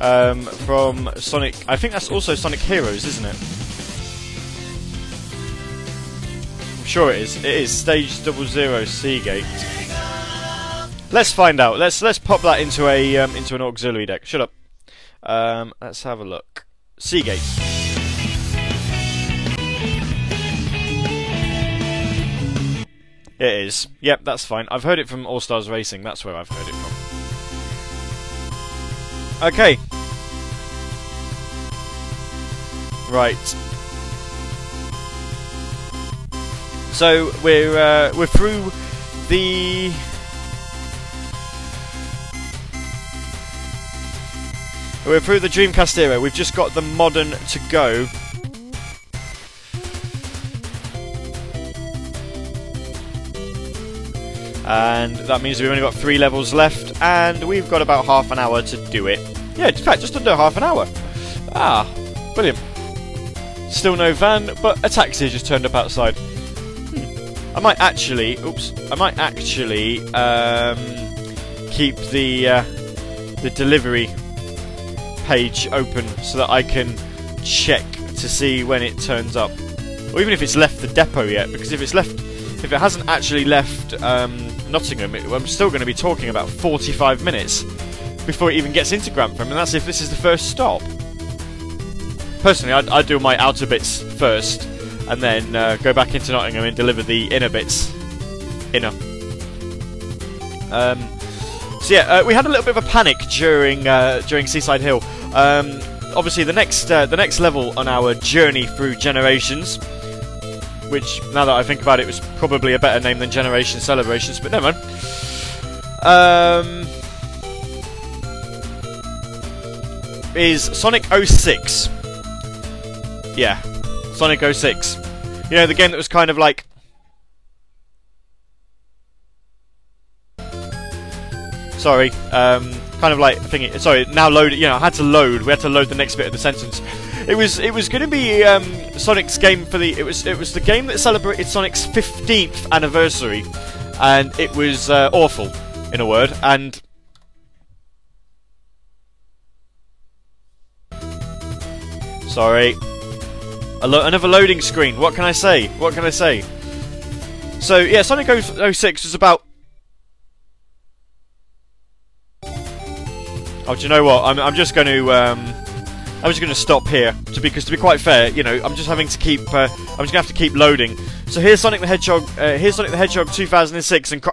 Speaker 1: um, from Sonic. I think that's also Sonic Heroes, isn't it? I'm sure it is. It is Stage Double Zero Seagate. Let's find out. Let's let's pop that into a um, into an auxiliary deck. Shut up. Um, let's have a look. Seagate. It is. Yep, that's fine. I've heard it from All Stars Racing. That's where I've heard it from. Okay. Right. So we're uh, we're through the we're through the Dreamcast era. We've just got the modern to go. And that means we've only got three levels left, and we've got about half an hour to do it. Yeah, in fact, just under half an hour. Ah, brilliant. Still no van, but a taxi just turned up outside. Hmm. I might actually, oops, I might actually um, keep the uh, the delivery page open so that I can check to see when it turns up, or even if it's left the depot yet. Because if it's left, if it hasn't actually left um, Nottingham, I'm still going to be talking about 45 minutes before it even gets into Grantham, and that's if this is the first stop. Personally, I'd, I'd do my outer bits first, and then uh, go back into Nottingham and deliver the inner bits. Inner. Um, so yeah, uh, we had a little bit of a panic during uh, during Seaside Hill. Um, obviously, the next uh, the next level on our journey through generations, which now that I think about it, was probably a better name than Generation Celebrations, but never mind. Um, is Sonic 06. Yeah, Sonic 06. You know, the game that was kind of like. Sorry, um, kind of like thinking. Sorry, now load. You know, I had to load. We had to load the next bit of the sentence. It was it was going to be um, Sonic's game for the. It was it was the game that celebrated Sonic's 15th anniversary, and it was uh, awful, in a word. And sorry, lo- another loading screen. What can I say? What can I say? So yeah, Sonic 06 was about. Oh, do you know what? I'm, I'm just going to um, I'm just going to stop here to, because to be quite fair, you know, I'm just having to keep uh, I'm just going to have to keep loading. So here's Sonic the Hedgehog. Uh, here's Sonic the Hedgehog 2006 and. Cro-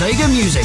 Speaker 4: Sega music.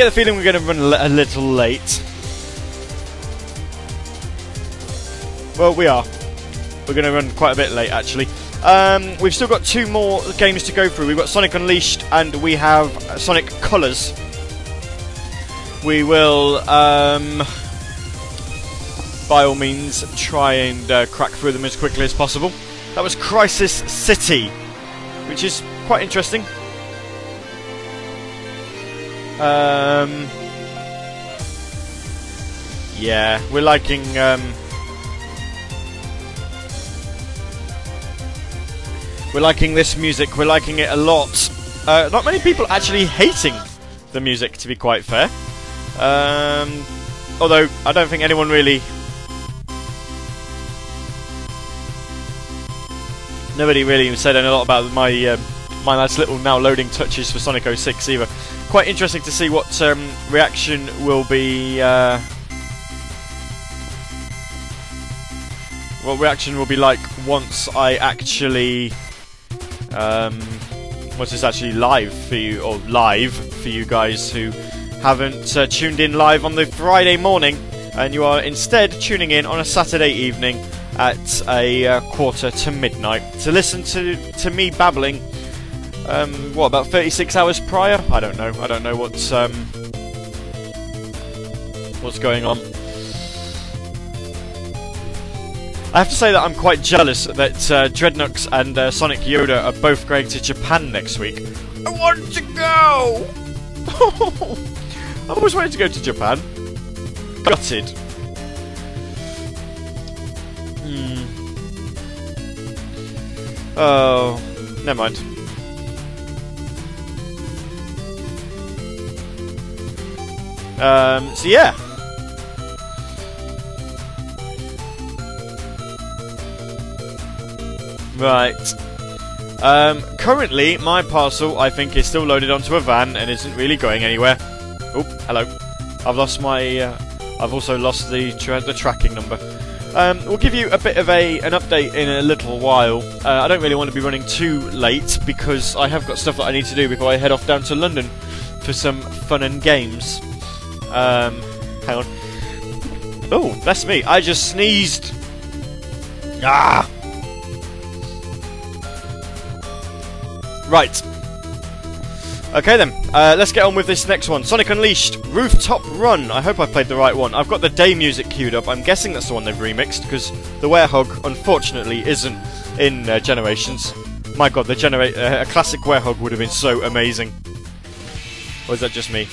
Speaker 1: Get the feeling we're going to run a little late. Well, we are. We're going to run quite a bit late, actually. Um, we've still got two more games to go through. We've got Sonic Unleashed and we have Sonic Colors. We will, um, by all means, try and uh, crack through them as quickly as possible. That was Crisis City, which is quite interesting. Um, yeah, we're liking. Um, we're liking this music. We're liking it a lot. Uh, not many people actually hating the music, to be quite fair. Um, although I don't think anyone really. Nobody really said a lot about my um, my nice little now loading touches for Sonic 06 either. Quite interesting to see what um, reaction will be. Uh, what reaction will be like once I actually. Um, once it's actually live for you, or live for you guys who haven't uh, tuned in live on the Friday morning, and you are instead tuning in on a Saturday evening at a uh, quarter to midnight to listen to to me babbling. Um, what about 36 hours prior? I don't know. I don't know what's um, what's going on. I have to say that I'm quite jealous that uh, Dreadnoughts and uh, Sonic Yoda are both going to Japan next week. I want to go! I always wanted to go to Japan. Gutted. Hmm. Oh, never mind. Um, so yeah. Right. Um, currently, my parcel, I think, is still loaded onto a van and isn't really going anywhere. Oh, hello. I've lost my. Uh, I've also lost the tra- the tracking number. Um, we'll give you a bit of a an update in a little while. Uh, I don't really want to be running too late because I have got stuff that I need to do before I head off down to London for some fun and games. Um, hang on. Oh, that's me. I just sneezed. Ah. Right. Okay then, uh, let's get on with this next one. Sonic Unleashed, Rooftop Run. I hope I played the right one. I've got the day music queued up. I'm guessing that's the one they've remixed because the Werehog, unfortunately, isn't in uh, Generations. My God, the genera- uh, a classic Werehog would have been so amazing. Or is that just me?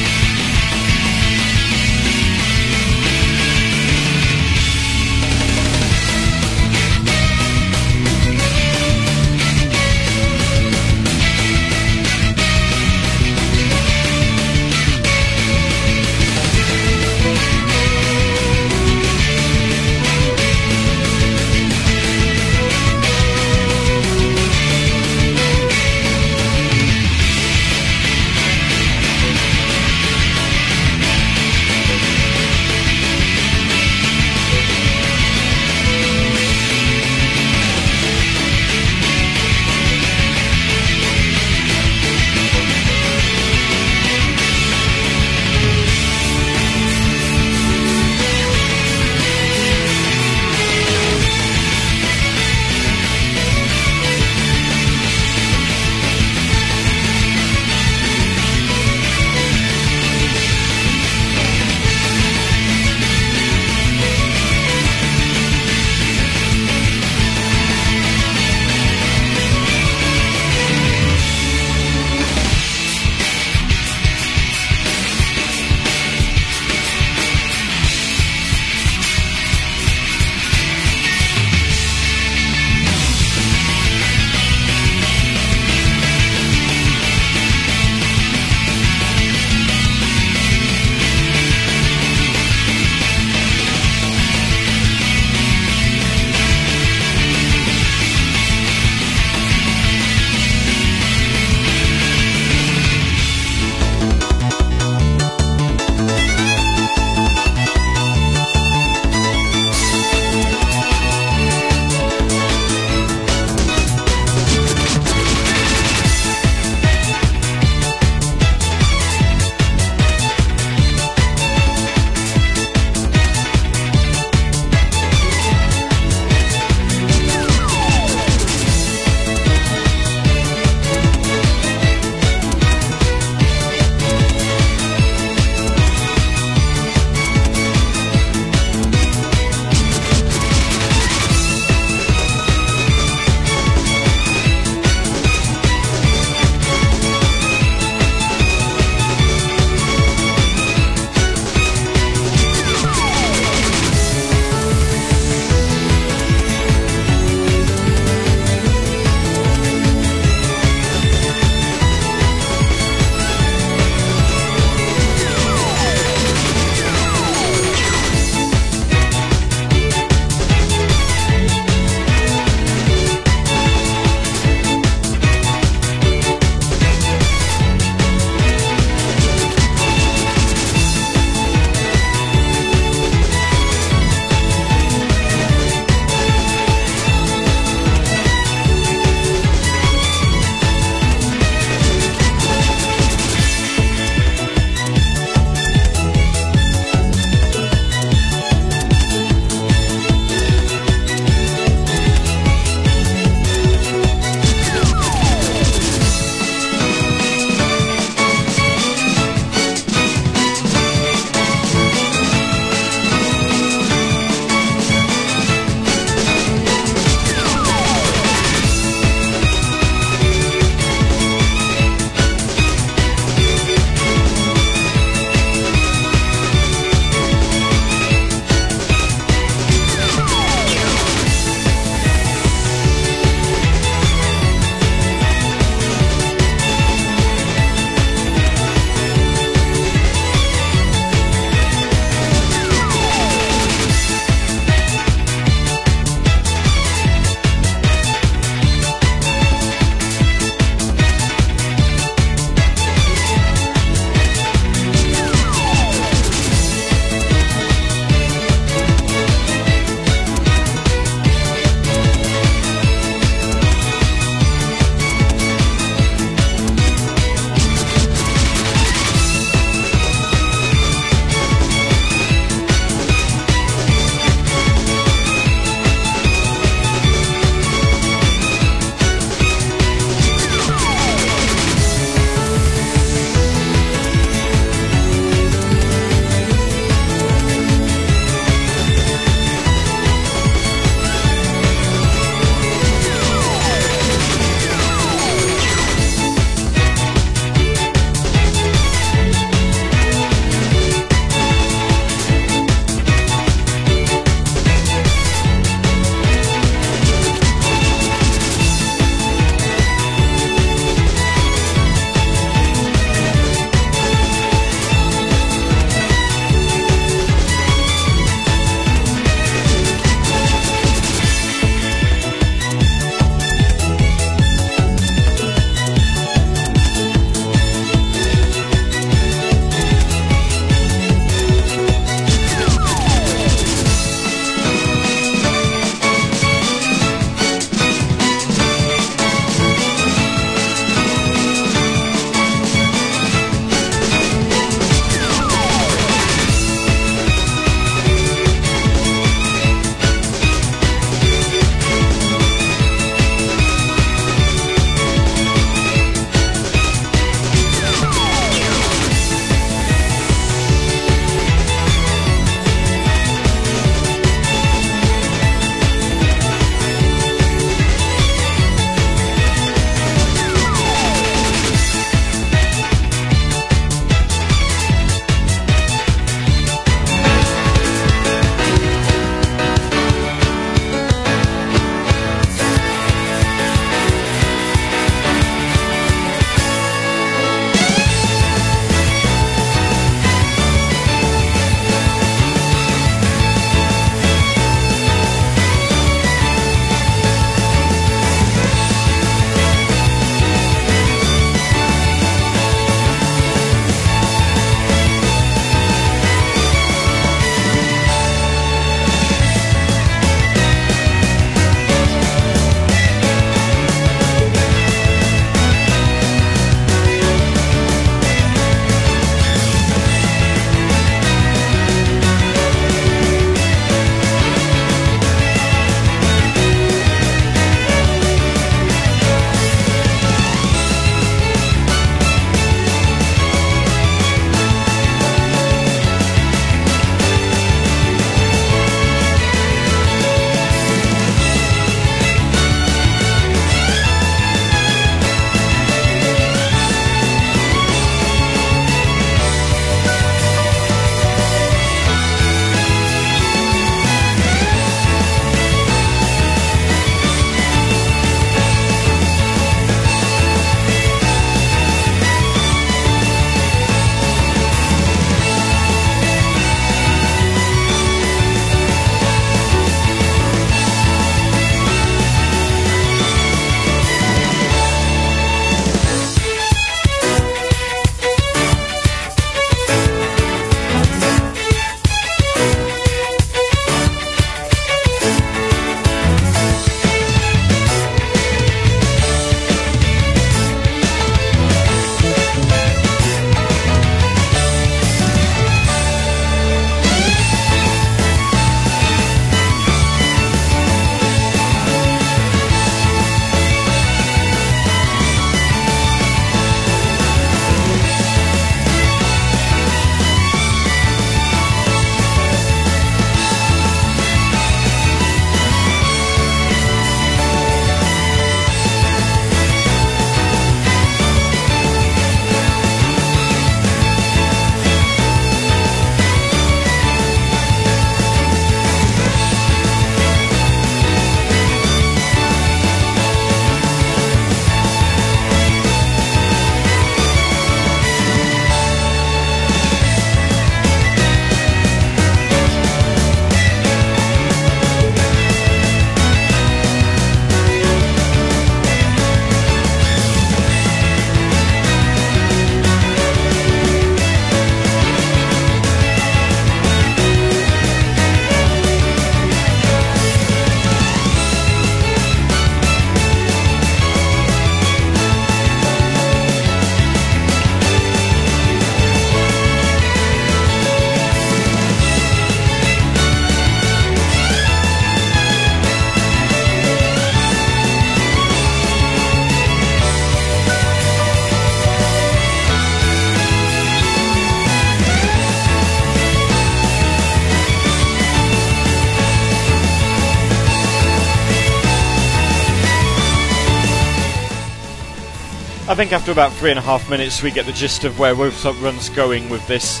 Speaker 1: Think after about three and a half minutes, we get the gist of where Wolfsop Run's going with this.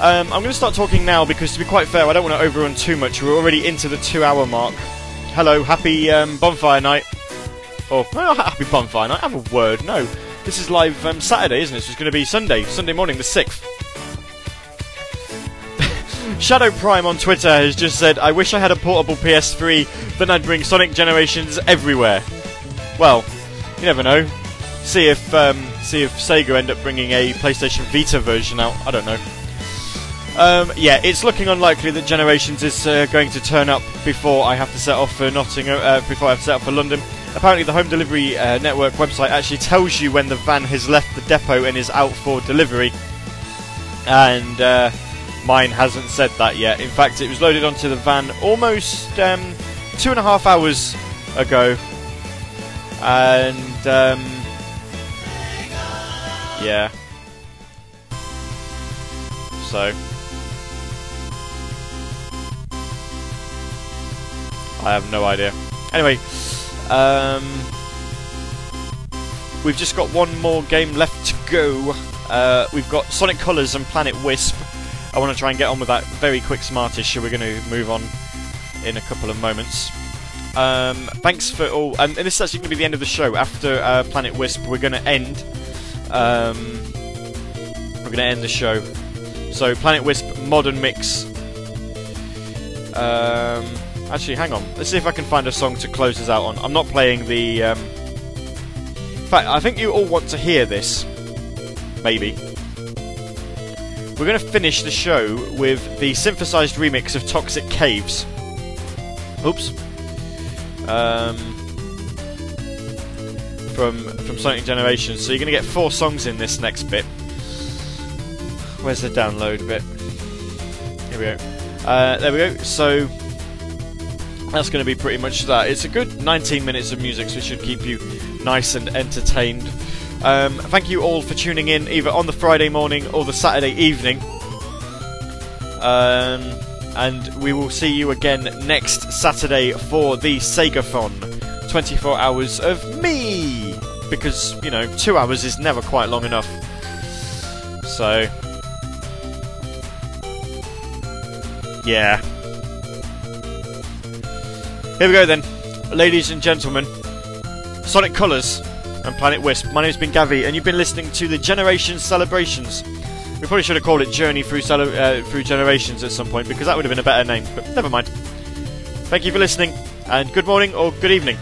Speaker 1: Um, I'm going to start talking now because, to be quite fair, I don't want to overrun too much. We're already into the two-hour mark. Hello, happy um, bonfire night. Or oh, happy bonfire night. Have a word. No, this is live um, Saturday, isn't it? So it's going to be Sunday, Sunday morning, the sixth. Shadow Prime on Twitter has just said, "I wish I had a portable PS3, then I'd bring Sonic Generations everywhere." Well, you never know. See if um, see if Sega end up bringing a PlayStation Vita version out. I don't know. Um, yeah, it's looking unlikely that Generations is uh, going to turn up before I have to set off for Nottingham. Uh, before I have to set off for London. Apparently, the Home Delivery uh, Network website actually tells you when the van has left the depot and is out for delivery. And uh, mine hasn't said that yet. In fact, it was loaded onto the van almost um, two and a half hours ago. And um, yeah. So. I have no idea. Anyway, um, we've just got one more game left to go. Uh, we've got Sonic Colors and Planet Wisp. I want to try and get on with that very quick smartish, so we're going to move on in a couple of moments. Um, thanks for all, and, and this is actually going to be the end of the show. After uh, Planet Wisp, we're going to end. Um, we're going to end the show. So Planet Wisp Modern Mix. Um, actually, hang on. Let's see if I can find a song to close us out on. I'm not playing the. Um, in fact, I think you all want to hear this. Maybe. We're going to finish the show with the synthesized remix of Toxic Caves. Oops. Um, from from Sonic Generations. So you're going to get four songs in this next bit. Where's the download bit? Here we go. Uh, there we go. So that's going to be pretty much that. It's a good 19 minutes of music, so it should keep you nice and entertained. Um, thank you all for tuning in, either on the Friday morning or the Saturday evening. Um, and we will see you again next Saturday for the Segathon. 24 hours of me! Because, you know, two hours is never quite long enough. So. Yeah. Here we go then. Ladies and gentlemen, Sonic Colors and Planet Wisp. My name's been Gavi, and you've been listening to the Generations Celebrations. We probably should have called it Journey Through Cele- uh, Through Generations at some point because that would have been a better name. But never mind. Thank you for listening, and good morning or good evening.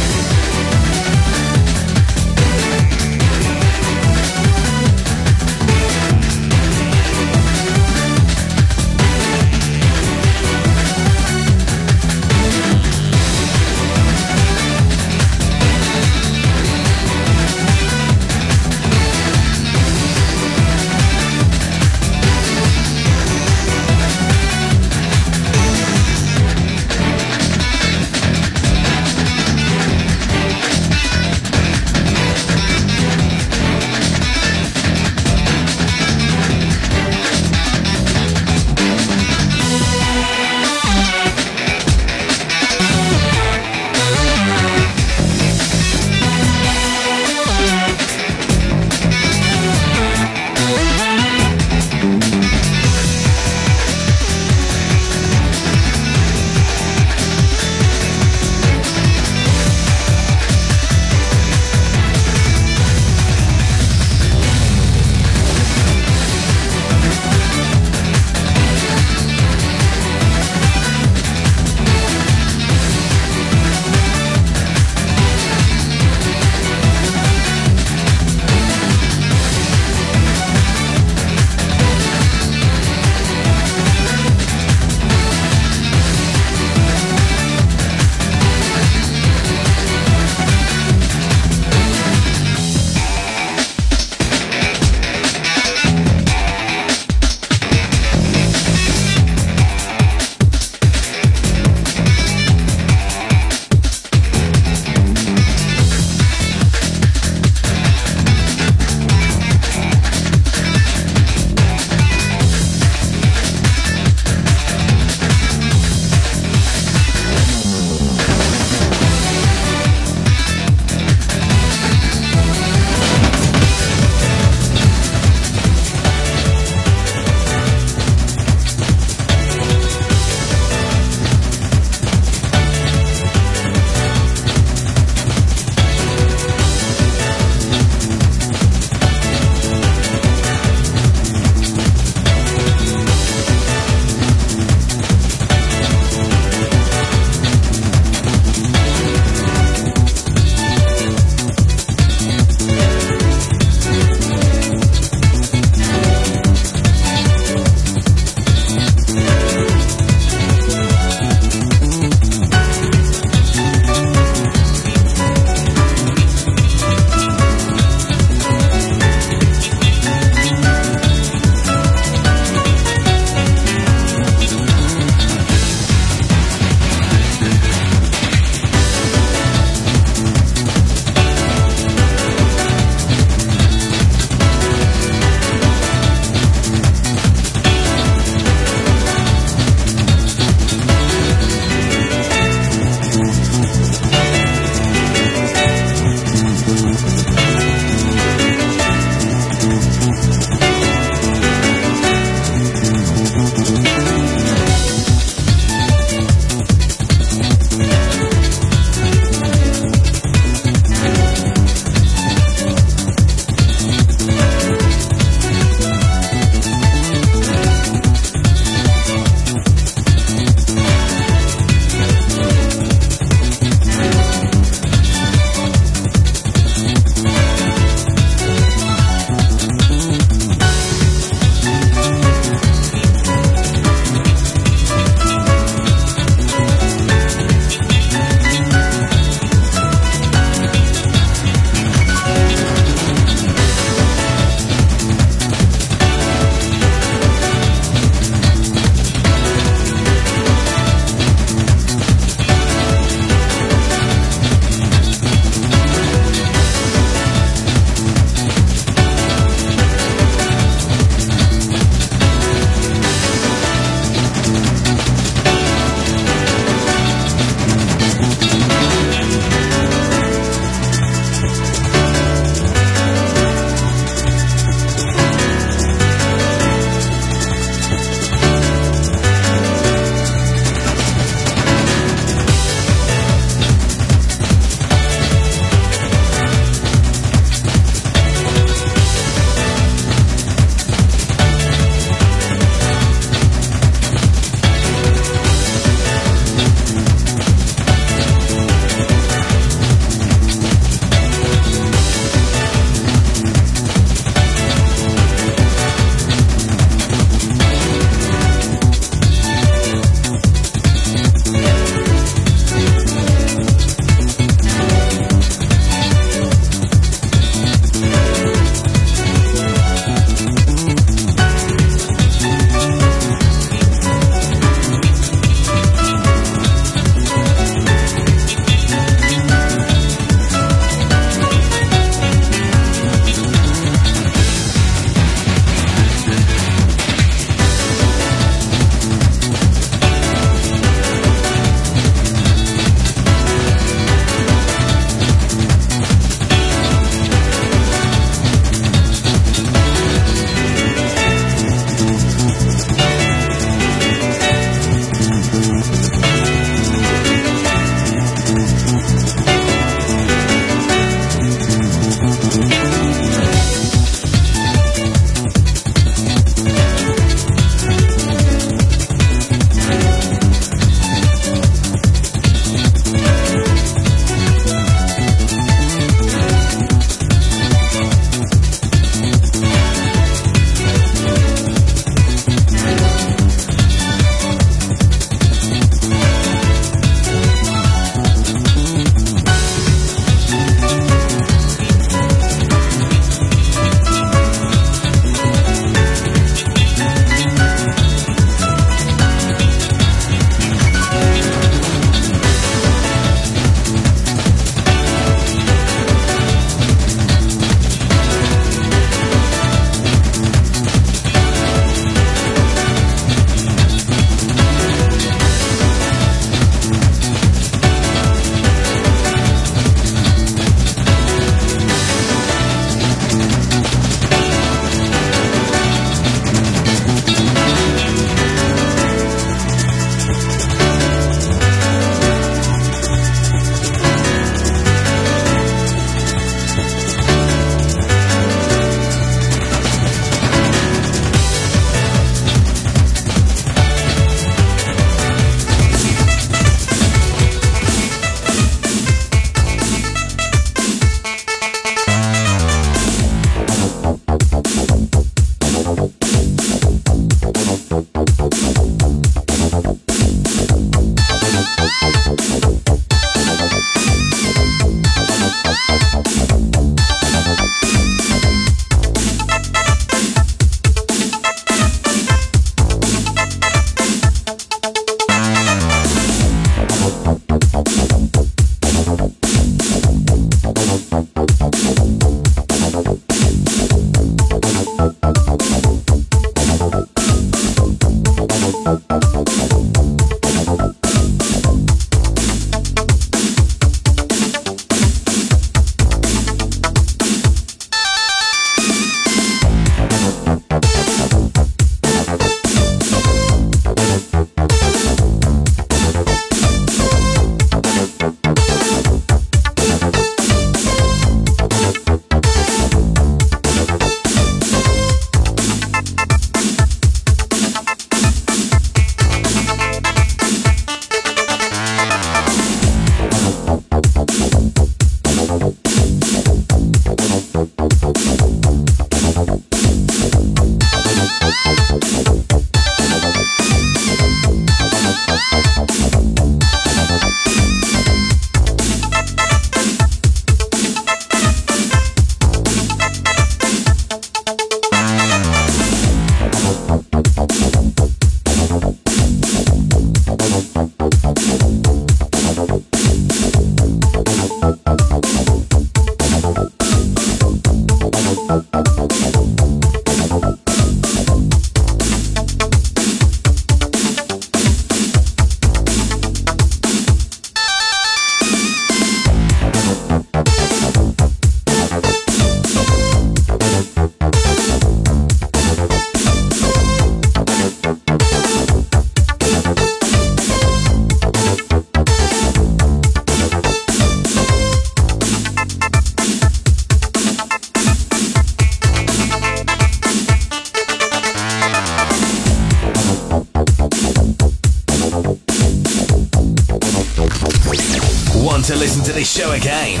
Speaker 5: Show again,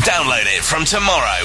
Speaker 5: download it from tomorrow.